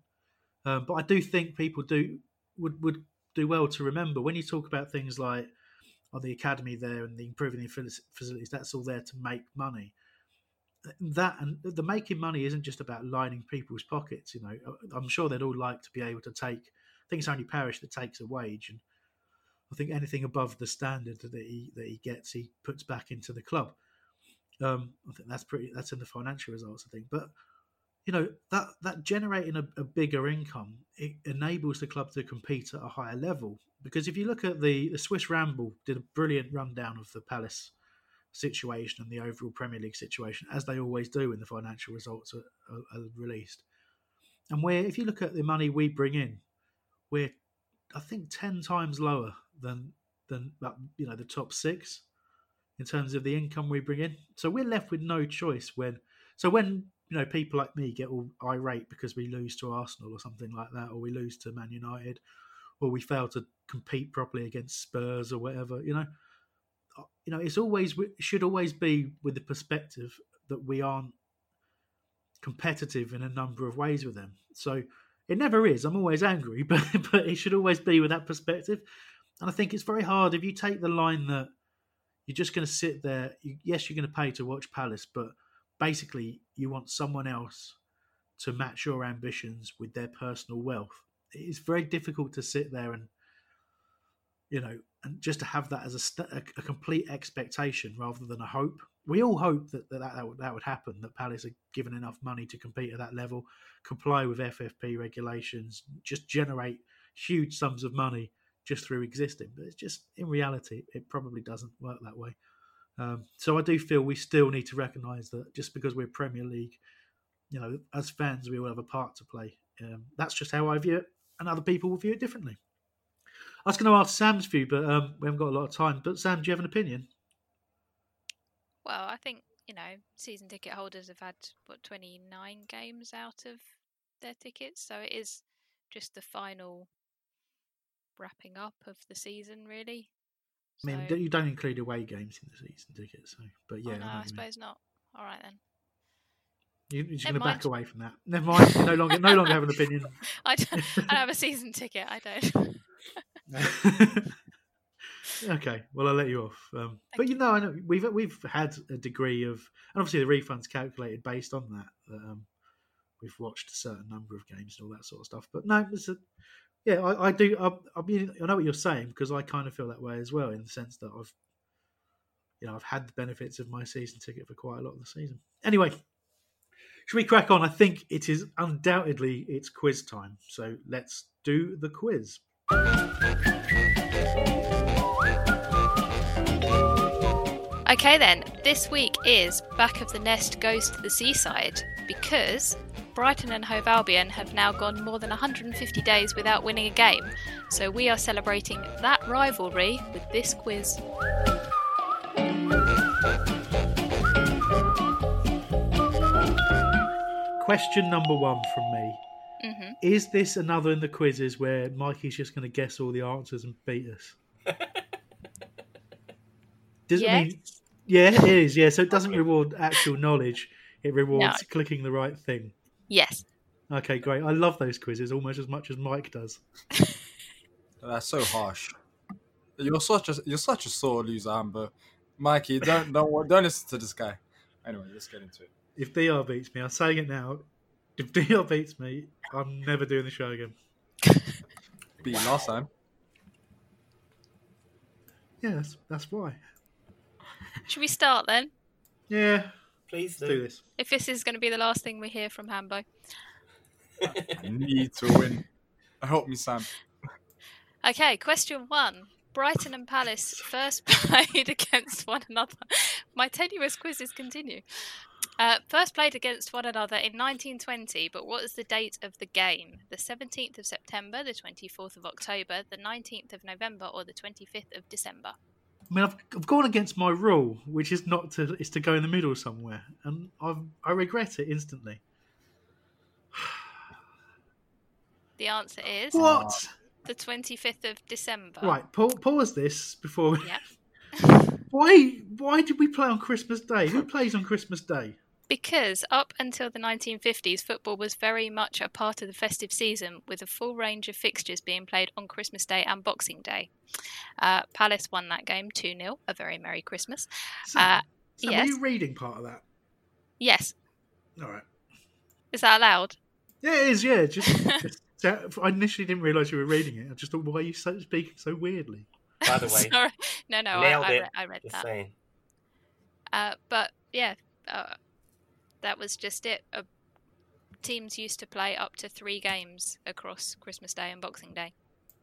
Um, but I do think people do would would do well to remember when you talk about things like on the academy there and the improving the facilities. That's all there to make money. That and the making money isn't just about lining people's pockets. You know, I'm sure they'd all like to be able to take. I think it's only Parish that takes a wage, and I think anything above the standard that he that he gets, he puts back into the club. Um, I think that's pretty. That's in the financial results, I think. But you know that that generating a, a, bigger income it enables the club to compete at a higher level. Because if you look at the the Swiss Ramble, did a brilliant rundown of the Palace situation and the overall Premier League situation, as they always do when the financial results are, are, are released. And where if you look at the money we bring in, we're I think ten times lower than than you know the top six in terms of the income we bring in. So we're left with no choice when. So when you know people like me get all irate because we lose to Arsenal or something like that, or we lose to Man United, or we fail to compete properly against Spurs or whatever, you know, uh, you know, it's always should always be with the perspective that we aren't competitive in a number of ways with them. So it never is. I'm always angry, but but it should always be with that perspective. And I think it's very hard if you take the line that you're just going to sit there. You, yes, you're going to pay to watch Palace, but basically you want someone else to match your ambitions with their personal wealth. It's very difficult to sit there and you know, and just to have that as a, a, a complete expectation rather than a hope. We all hope that that, that, would, that would happen, that Palace are given enough money to compete at that level, comply with FFP regulations, just generate huge sums of money just through existing. But it's just, in reality, it probably doesn't work that way. Um, so I do feel we still need to recognise that just because we're Premier League, you know, as fans, we all have a part to play. Um, that's just how I view it, and other people will view it differently. I was going to ask Sam's view, but um, we haven't got a lot of time. But Sam, do you have an opinion? Well, I think you know season ticket holders have had what twenty nine games out of their tickets, so it is just the final wrapping up of the season, really. I mean, so... you don't include away games in the season tickets, so but yeah, oh, no, I, I suppose not. All right then. You, are just going to back away from that. Never mind. no longer, no longer have an opinion. I, don't, I have a season ticket. I don't. okay, well I'll let you off. Um, but you know, I know we've we've had a degree of, and obviously the refund's calculated based on that. that um, we've watched a certain number of games and all that sort of stuff. But no, it's a, yeah, I, I do. I, I, mean, I know what you're saying because I kind of feel that way as well, in the sense that I've, you know, I've had the benefits of my season ticket for quite a lot of the season. Anyway, should we crack on? I think it is undoubtedly it's quiz time. So let's do the quiz. Okay, then, this week is Back of the Nest Goes to the Seaside because Brighton and Hove Albion have now gone more than 150 days without winning a game, so we are celebrating that rivalry with this quiz. Question number one from me Mm-hmm. Is this another in the quizzes where Mikey's just going to guess all the answers and beat us? Does yes. it mean? Yeah, it is. Yeah, so it doesn't reward actual knowledge; it rewards no. clicking the right thing. Yes. Okay, great. I love those quizzes almost as much as Mike does. That's so harsh. You're such a you're such a sore loser, Amber. Mikey, don't don't don't listen to this guy. Anyway, let's get into it. If DR beats me, I'm saying it now. If DR beats me, I'm never doing the show again. Beat you last time. Yeah, that's, that's why. Should we start then? Yeah. Please do. do this. If this is going to be the last thing we hear from Hambo. I need to win. Help me, Sam. Okay, question one. Brighton and Palace first played against one another. My tenuous quizzes continue. Uh, first played against one another in 1920, but what is the date of the game? The 17th of September, the 24th of October, the 19th of November, or the 25th of December? I mean, I've, I've gone against my rule, which is not to is to go in the middle somewhere, and I've, I regret it instantly. The answer is What? The 25th of December. Right, pa- pause this before. we- Yep. Why? Why did we play on Christmas Day? Who plays on Christmas Day? Because up until the 1950s, football was very much a part of the festive season, with a full range of fixtures being played on Christmas Day and Boxing Day. Uh, Palace won that game 2 0. A very Merry Christmas. So, Uh, so yes. were you reading part of that? Yes. All right. Is that allowed? Yeah, it is. Yeah, just. just I initially didn't realise you were reading it. I just thought, why are you so speaking so weirdly? By the way, Sorry. No, no, I, I, re- I read Just that. saying. Uh, but yeah, uh, that was just it. Uh, teams used to play up to three games across Christmas Day and Boxing Day.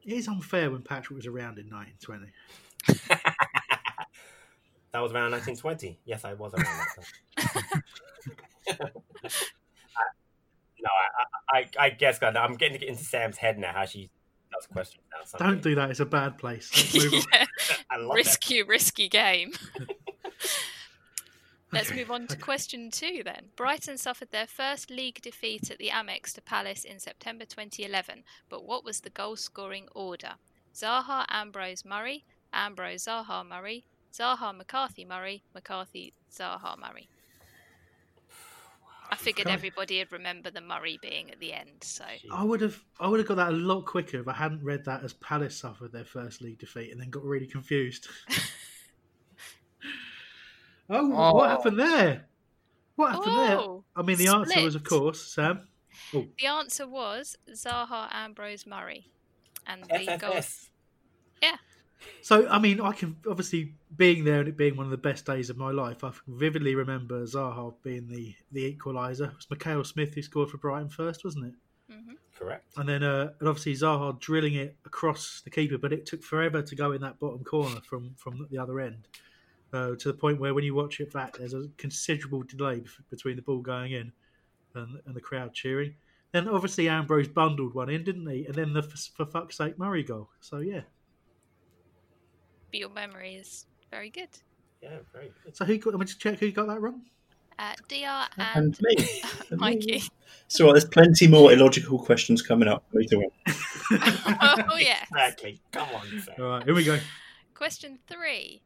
It is unfair when Patrick was around in 1920. That was around 1920. Yes, I was around that time. I- no, I, I, I guess God, I'm getting to get into Sam's head now. How she does questions now. so Don't do that. It's a bad place. Let's move on. Yeah, I love that. risky, risky game. Let's Okay, move on to okay. question two then. Brighton suffered their first league defeat at the Amex to Palace in September 2011, but what was the goal scoring order? Zaha, Ambrose, Murray, Ambrose, Zaha, Murray, Zaha, McCarthy, Murray, McCarthy, Zaha, Murray. I figured Okay. everybody would remember the Murray being at the end, so I would have I would have got that a lot quicker if I hadn't read that as Palace suffered their first league defeat and then got really confused. oh, Oh. what oh. happened there? What happened there? Oh, I mean, the answer was, of course, Sam. Oh. the answer was Zaha, Ambrose, Murray. And the goal FFS. So, I mean, I can obviously being there and it being one of the best days of my life. I vividly remember Zaha being the the equaliser. It was Mackail-Smith who scored for Brighton first, wasn't it? Mhm. Correct. And then, uh, and obviously Zaha drilling it across the keeper, but it took forever to go in that bottom corner from from the other end. Uh, to the point where when you watch it back, there's a considerable delay bef- between the ball going in and, and the crowd cheering. Then obviously Ambrose bundled one in, didn't he? And then the f- for fuck's sake Murray goal. So yeah. But your memory is very good. Yeah, very good. So who got? Let me just check who got that wrong. Uh, DR and, And me. And me. Mikey. So there's plenty more illogical questions coming up later on. oh, yes. Exactly. Come on, Sam. All right, here we go. Question three.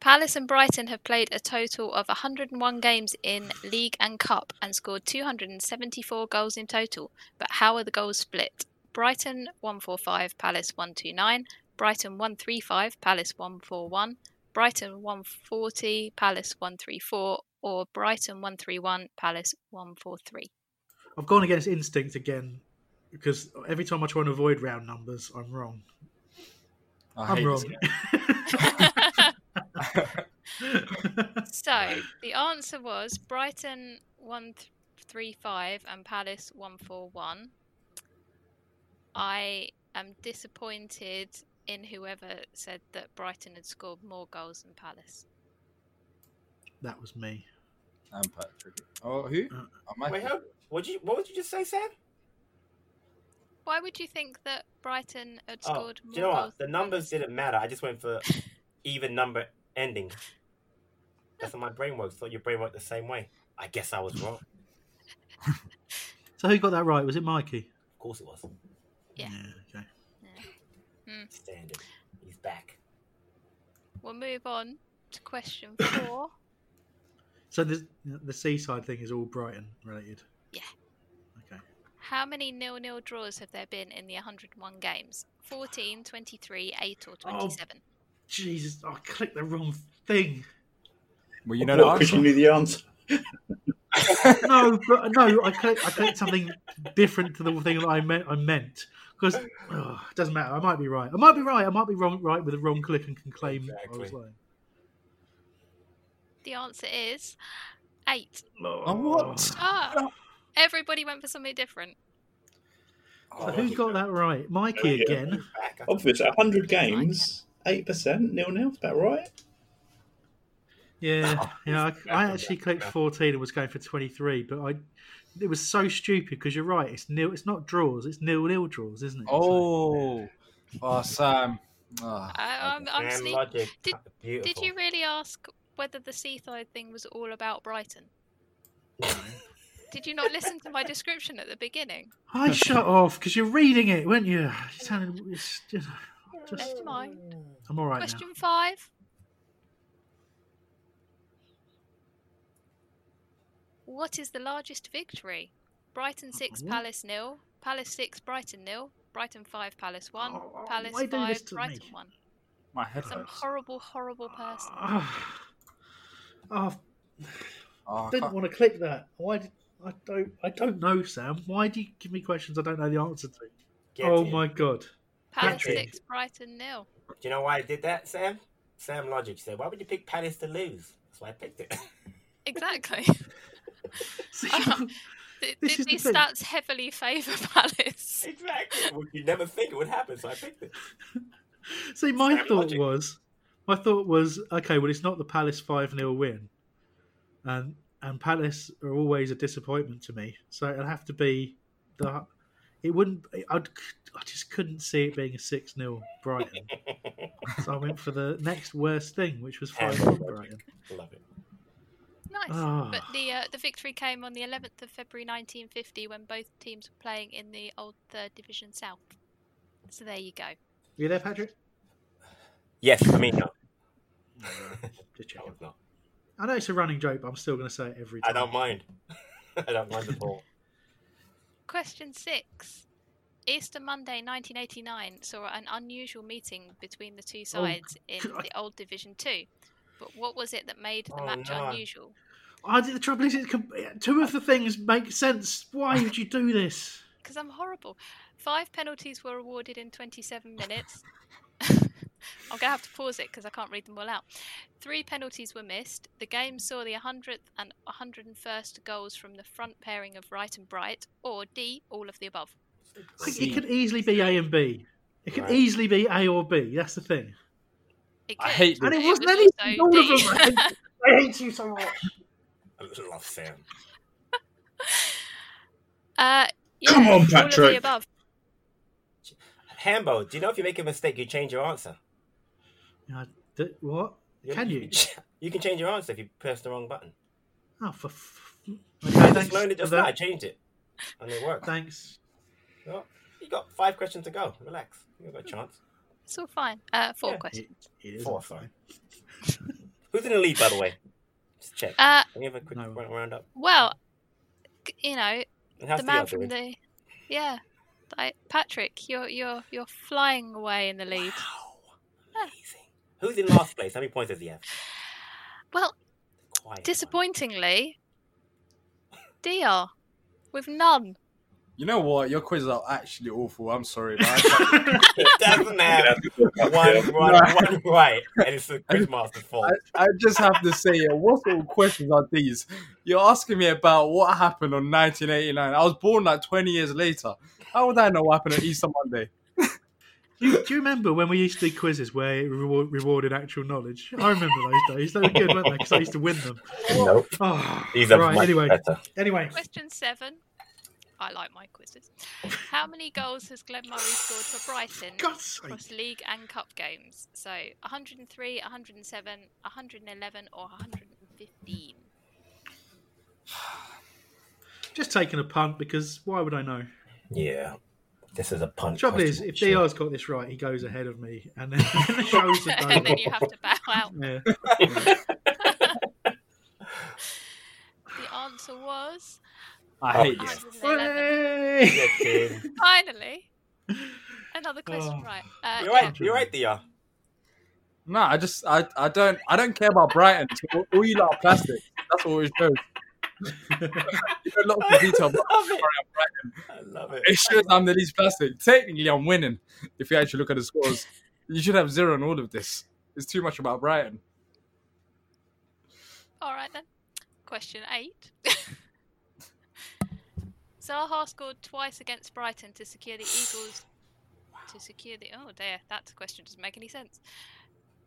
Palace and Brighton have played a total of 101 games in League and Cup and scored 274 goals in total. But how are the goals split? Brighton 145, Palace 129, Brighton 135, Palace 141, Brighton 140, Palace 134, or Brighton 131, Palace 143. I've gone against instinct again because every time I try and avoid round numbers, I'm wrong. I I'm hate wrong. So the answer was Brighton one three five and Palace one four one. I am disappointed in whoever said that Brighton had scored more goals than Palace. that was me. I'm Patrick. Oh, who? Uh, Oh, Michael. Wait, how, what you what would you just say, Sam? Why would you think that Brighton had scored Oh, scored do more you know goals? what? The numbers didn't matter. I just went for even number ending. That's how my brain works. Thought your brain worked the same way. I guess I was wrong. So who got that right? Was it Mikey? Of course it was. Yeah. okay. Hmm. Standard. He's back. We'll move on to question four. So the the seaside thing is all Brighton related. Yeah. Okay. How many nil-nil draws have there been in the 101 games? 14, 23, 8 or Oh. 27? Jesus, I clicked the wrong thing. Well, you know the What, because you answer. knew the answer. no, but no, I clicked, I clicked something different to the thing that I meant. I meant because oh, it doesn't matter. I might be right. I might be right. I might be wrong. Right with a wrong click and can claim I was lying. The answer is 8. Oh, Oh, what? Ah, everybody went for something different. So who got that right? Mikey Yeah. again. Obviously, 100 games, 8%, nil nil. Is that right? Yeah, yeah. I, I actually clicked 14 and was going for 23, but I it was so stupid because you're right. It's nil. It's not draws. It's nil nil draws, isn't it? Oh, oh, Sam. Ah. I, I'm, I'm Man. Did, did you really ask whether the seaside thing was all about Brighton? did you not listen to my description at the beginning? I shut off because you're reading it, weren't you? You sounded- just, just, Never mind. I'm all right now. Question five. What is the largest victory? Brighton 6, What? Palace nil. Palace 6, Brighton nil. Brighton 5, Palace 1. Palace why do this 5, Brighton me? 1. My head Some hurts. horrible, horrible person. Oh, oh, Oh, I I didn't can't- want to click that. Why did I don't? I don't know, Sam. Why do you give me questions I don't know the answer to? Get oh in. my god! Palace Patrick. 6, Brighton nil. Do you know why I did that, Sam? Sam Logic said, "Why would you pick Palace to lose?" That's why I picked it. Exactly. See, oh, Th- This th- is the these thing. stats heavily favour Palace. exactly. Well, you never think it would happen, so I picked it. See, my Sam thought logic. was, my thought was, okay, well, it's not the Palace five 0 win, and and Palace are always a disappointment to me. So it'll have to be the. It wouldn't. I'd, I just couldn't see it being a six 0 Brighton. so I went for the next worst thing, which was five 0 Brighton. Love it. Nice. Ah. But the uh, the victory came on the 11th of February 1950 when both teams were playing in the old Third Division South. So there you go. You there, Patrick? Yes, I mean no. Just I checking. was not. I know it's a running joke, but I'm still going to say it every time. I don't mind. I don't mind at all. Question six. Easter Monday 1989 saw an unusual meeting between the two sides in God. the old Division 2. But what was it that made the Oh, match no. unusual? I, the trouble is, it's, com- two of the things make sense. Why would you do this? Because I'm horrible. Five penalties were awarded in 27 minutes. I'm going to have to pause it because I can't read them all out. Three penalties were missed. The game saw the 100th and 101st goals from the front pairing of Wright and Bright, or D, all of the above. Like, It could easily be A and B. It could Right. easily be A or B. That's the thing. It I could, hate And it wasn't was anything. also All of them. I hate, I hate you so much. I love Sam. Uh, yeah, Come on, all of the Patrick. above. Hambo, do you know if you make a mistake, you change your answer? Yeah, th- what? Can you? You can change your answer if you press the wrong button. Oh, for. F- okay, I just learned it for just now. I changed it, and it worked. Thanks. Well, you got five questions to go. Relax. You got a chance. It's all fine. Uh, four Yeah. questions. It, it is Four, all sorry. fine. Who's in the lead, by the way? Just check. Uh, Can you have a quick No. run- round up? well, you know, And how's the man from the, yeah, I, Patrick, you're you're you're flying away in the lead. Amazing. Who's in last place? How many points does he have? Well, Quiet. disappointingly, DR with none. You know what? Your quizzes are actually awful. I'm sorry, but I, It doesn't have one, Yeah. one, one right, and it's the Quizmaster's fault. I, I just have to say, uh, what sort of questions are these? You're asking me about what happened on 1989. I was born like 20 years later. How would I know what happened on Easter Monday? Do you, do you remember when we used to do quizzes where it reward, rewarded actual knowledge? I remember those days. They were good, weren't they? Because I used to win them. Nope. Oh, These are right. much Anyway, better. anyway. Question seven. I like my quizzes. How many goals has Glenn Murray scored for Brighton God's sake. across league and cup games? So 103, 107, 111, or 115? Just taking a punt because why would I know? Yeah. This is a The trouble is, if sure. DR's got this right, he goes ahead of me, and then the show's are and then you have to bow out. Yeah. The answer was I hate this. 111. Hey! Yeah, kid. Finally, another question Oh. right. Uh, You're yeah. right. You're right, Dia. No, I just I, I don't I don't care about Brighton. So all, all you lot are plastic. That's all it shows. a lot of detail, but I love it. Brighton. I love it. It shows I'm the least plastic. Technically, I'm winning. If you actually look at the scores, you should have zero in all of this. It's too much about Brighton. All right then. Question eight. Zaha scored twice against Brighton to secure the Eagles. To secure the oh dear, that question doesn't make any sense.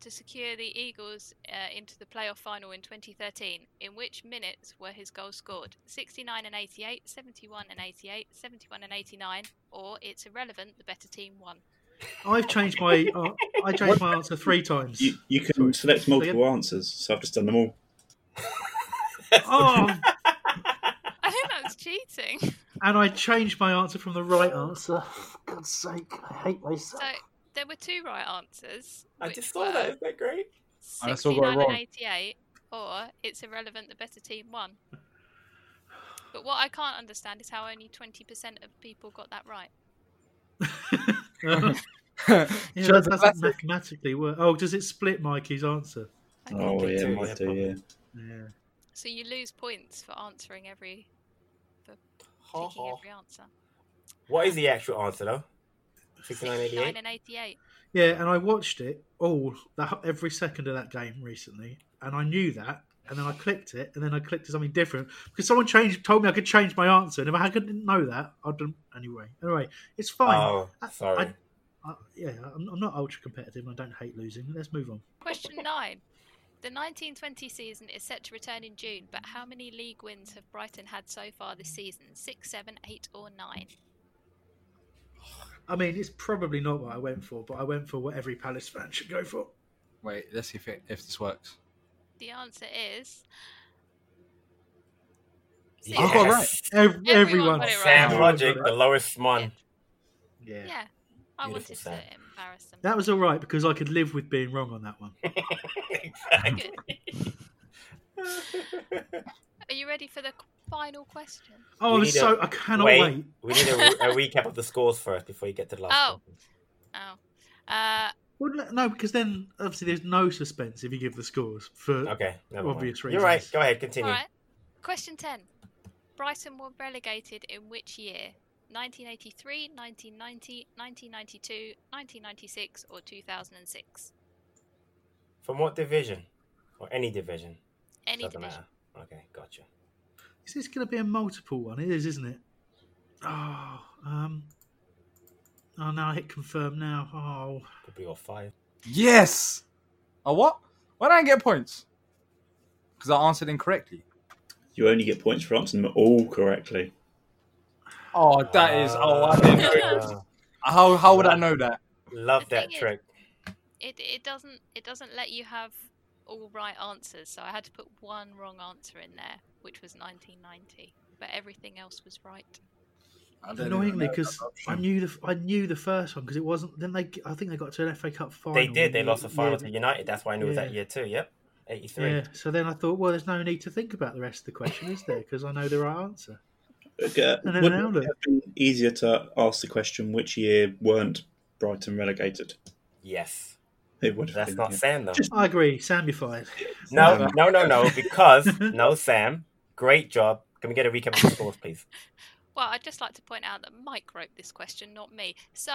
To secure the Eagles uh, into the playoff final in 2013, in which minutes were his goals scored? 69 and 88, 71 and 88, 71 and 89, or it's irrelevant, the better team won. I've changed my uh, I changed my answer three times. You, you can select multiple answers, so I've just done them all. Oh, I think that's cheating. and I changed my answer from the right answer. For God's sake, I hate myself. So there were two right answers. I just saw were that. Isn't that great? I still got it wrong. and 88, or it's irrelevant, the better team won. But what I can't understand is how only 20% of people got that right. yeah, that doesn't classic. mathematically work. Oh, does it split Mikey's answer? Oh yeah, too, might do. Yeah. Yeah. So you lose points for answering every. For Ha, picking ha. every answer. What is the actual answer though? 69 6988? and 88. Yeah, and I watched it all that every second of that game recently, and I knew that. And then I clicked it, and then I clicked to something different because someone changed, told me I could change my answer, and if I didn't know that, I'd done anyway. Anyway, it's fine. Oh, I- sorry. I, yeah, I'm, I'm not ultra competitive. and I don't hate losing. Let's move on. Question 9. The 1920 season is set to return in June, but how many league wins have Brighton had so far this season? Six, seven, eight, or 9? I mean, it's probably not what I went for, but I went for what every Palace fan should go for. Wait, let's see if it, if this works. The answer is. Yes. I got right. Ev- Everyone everyone. right. Sam Logic, the lowest one. Yeah. Yeah. I Beautiful, wanted Sam. to embarrass them. That was all right because I could live with being wrong on that one. exactly. Are you ready for the final question? Oh, We I'm so a- I cannot wait, wait. we need a, a recap of the scores first before you get to the last Oh. one. Oh. Uh, Well, no- no, because then obviously there's no suspense if you give the scores for Okay, never mind. obvious reasons. You're right. Go ahead, continue. all right. Question 10. Brighton were relegated in which year? 1983, 1990, 1992, 1996, or 2006? From what division? Or any division? Any Doesn't division. matter. Okay, gotcha. Is this going to be a multiple one? It is, isn't it? Oh, um. Oh, now I hit confirm now. Oh, Could be all five. Yes. Oh what? Why don't I get points? Because I answered incorrectly. You only get points for answering them all correctly. Oh, that is. Oh, I didn't know. Uh, How how would I know that? love The that thing is- trick. It it doesn't it doesn't let you have all right answers, so I had to put one wrong answer in there, which was 1990, but everything else was right. I annoyingly because I knew the I knew the first one because it wasn't. Then they, I think they got to an FA Cup final. They did. They lost the final Yeah, to United. That's why I knew it was that year too. Yep. 83. Yeah. So then I thought, well, there's no need to think about the rest of the question, is there? Because I know the right answer. Okay. Wouldn't it have been easier to ask the question which year weren't Brighton relegated? Yes. It would have That's been, not yeah. Sam though. I agree. Sam, you're fired. No, um, no, no, no. Because no, Sam. Great job. Can we get a recap of the scores, please? Well, I'd just like to point out that Mike wrote this question, not me. So,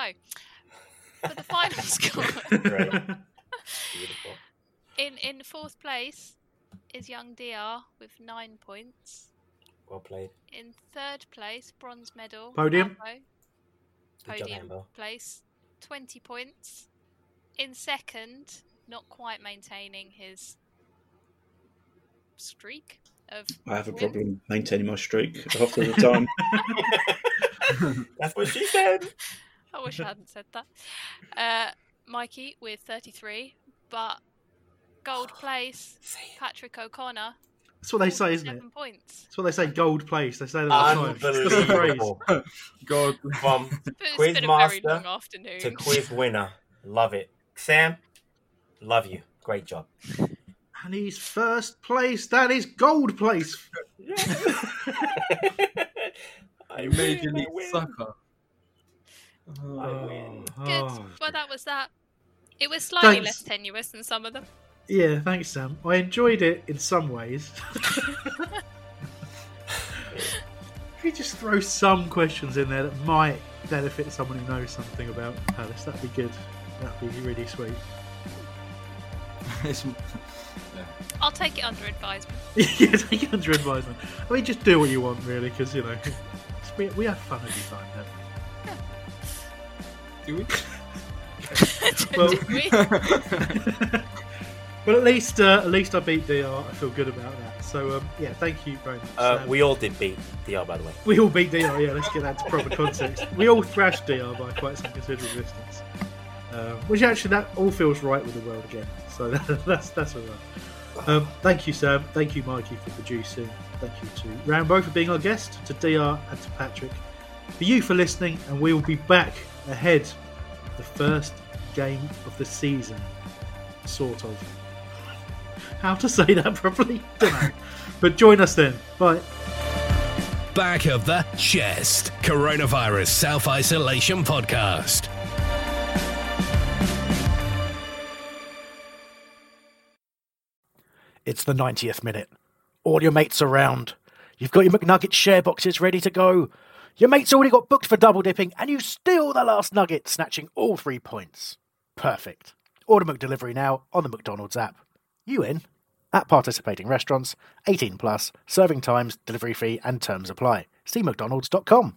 for the final score, Great. Beautiful. in in fourth place is Young DR with nine points. Well played. In third place, bronze medal. Podium. Hambo. Good job, Podium place, twenty points. In second, not quite maintaining his streak of. I have a wins. problem maintaining my streak half of the time. That's what she said. I wish I hadn't said that. Uh, Mikey with 33, but gold place, Patrick O'Connor, That's what they say, isn't it? seven points. That's what they say. Gold place. They say that all the time. It's just a. Unbelievable. God. From It's quiz been a very master long afternoon. to quiz winner. Love it. Sam, love you. Great job. And he's first place. That is gold place. I You win, major I league win. sucker. I win. Good. Oh. Well, that was that. It was oh. slightly Thanks. less tenuous than some of them. Yeah, thanks, Sam. I enjoyed it in some ways. if you just throw some questions in there that might benefit someone who knows something about Palace, that'd be good. That'd be really sweet. It's- I'll take it under advisement. yeah, take it under advisement. I mean, just do what you want, really, because you know We, we have fun every time, don't we? Do we? Well, Do we? Well, at least uh, at least I beat DR. I feel good about that. So um, yeah, thank you very much. Uh, we all did beat DR, by the way. We all beat DR, yeah, let's get that to proper context. We all thrashed DR by quite some considerable distance. Um, which actually, that all feels right with the world again. So that's that's all right. Um, thank you, Sam. Thank you, Mikey, for producing. Thank you to Rambo for being our guest, to DR and to Patrick. For you for listening, and we will be back ahead of the first game of the season. Sort of. How to say that properly? Don't know. But join us then. Bye. Back of the Chest Coronavirus Self Isolation Podcast. It's the 90th minute. All your mates around. You've got your McNugget share boxes ready to go. Your mate's already got booked for double dipping, and you steal the last nugget, snatching all three points. Perfect. Order McDelivery now on the McDonald's app. You in? At participating restaurants, 18 plus, serving times, delivery fee, and terms apply. See McDonald's.com.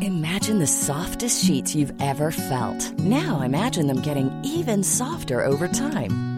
Imagine the softest sheets you've ever felt. Now imagine them getting even softer over time.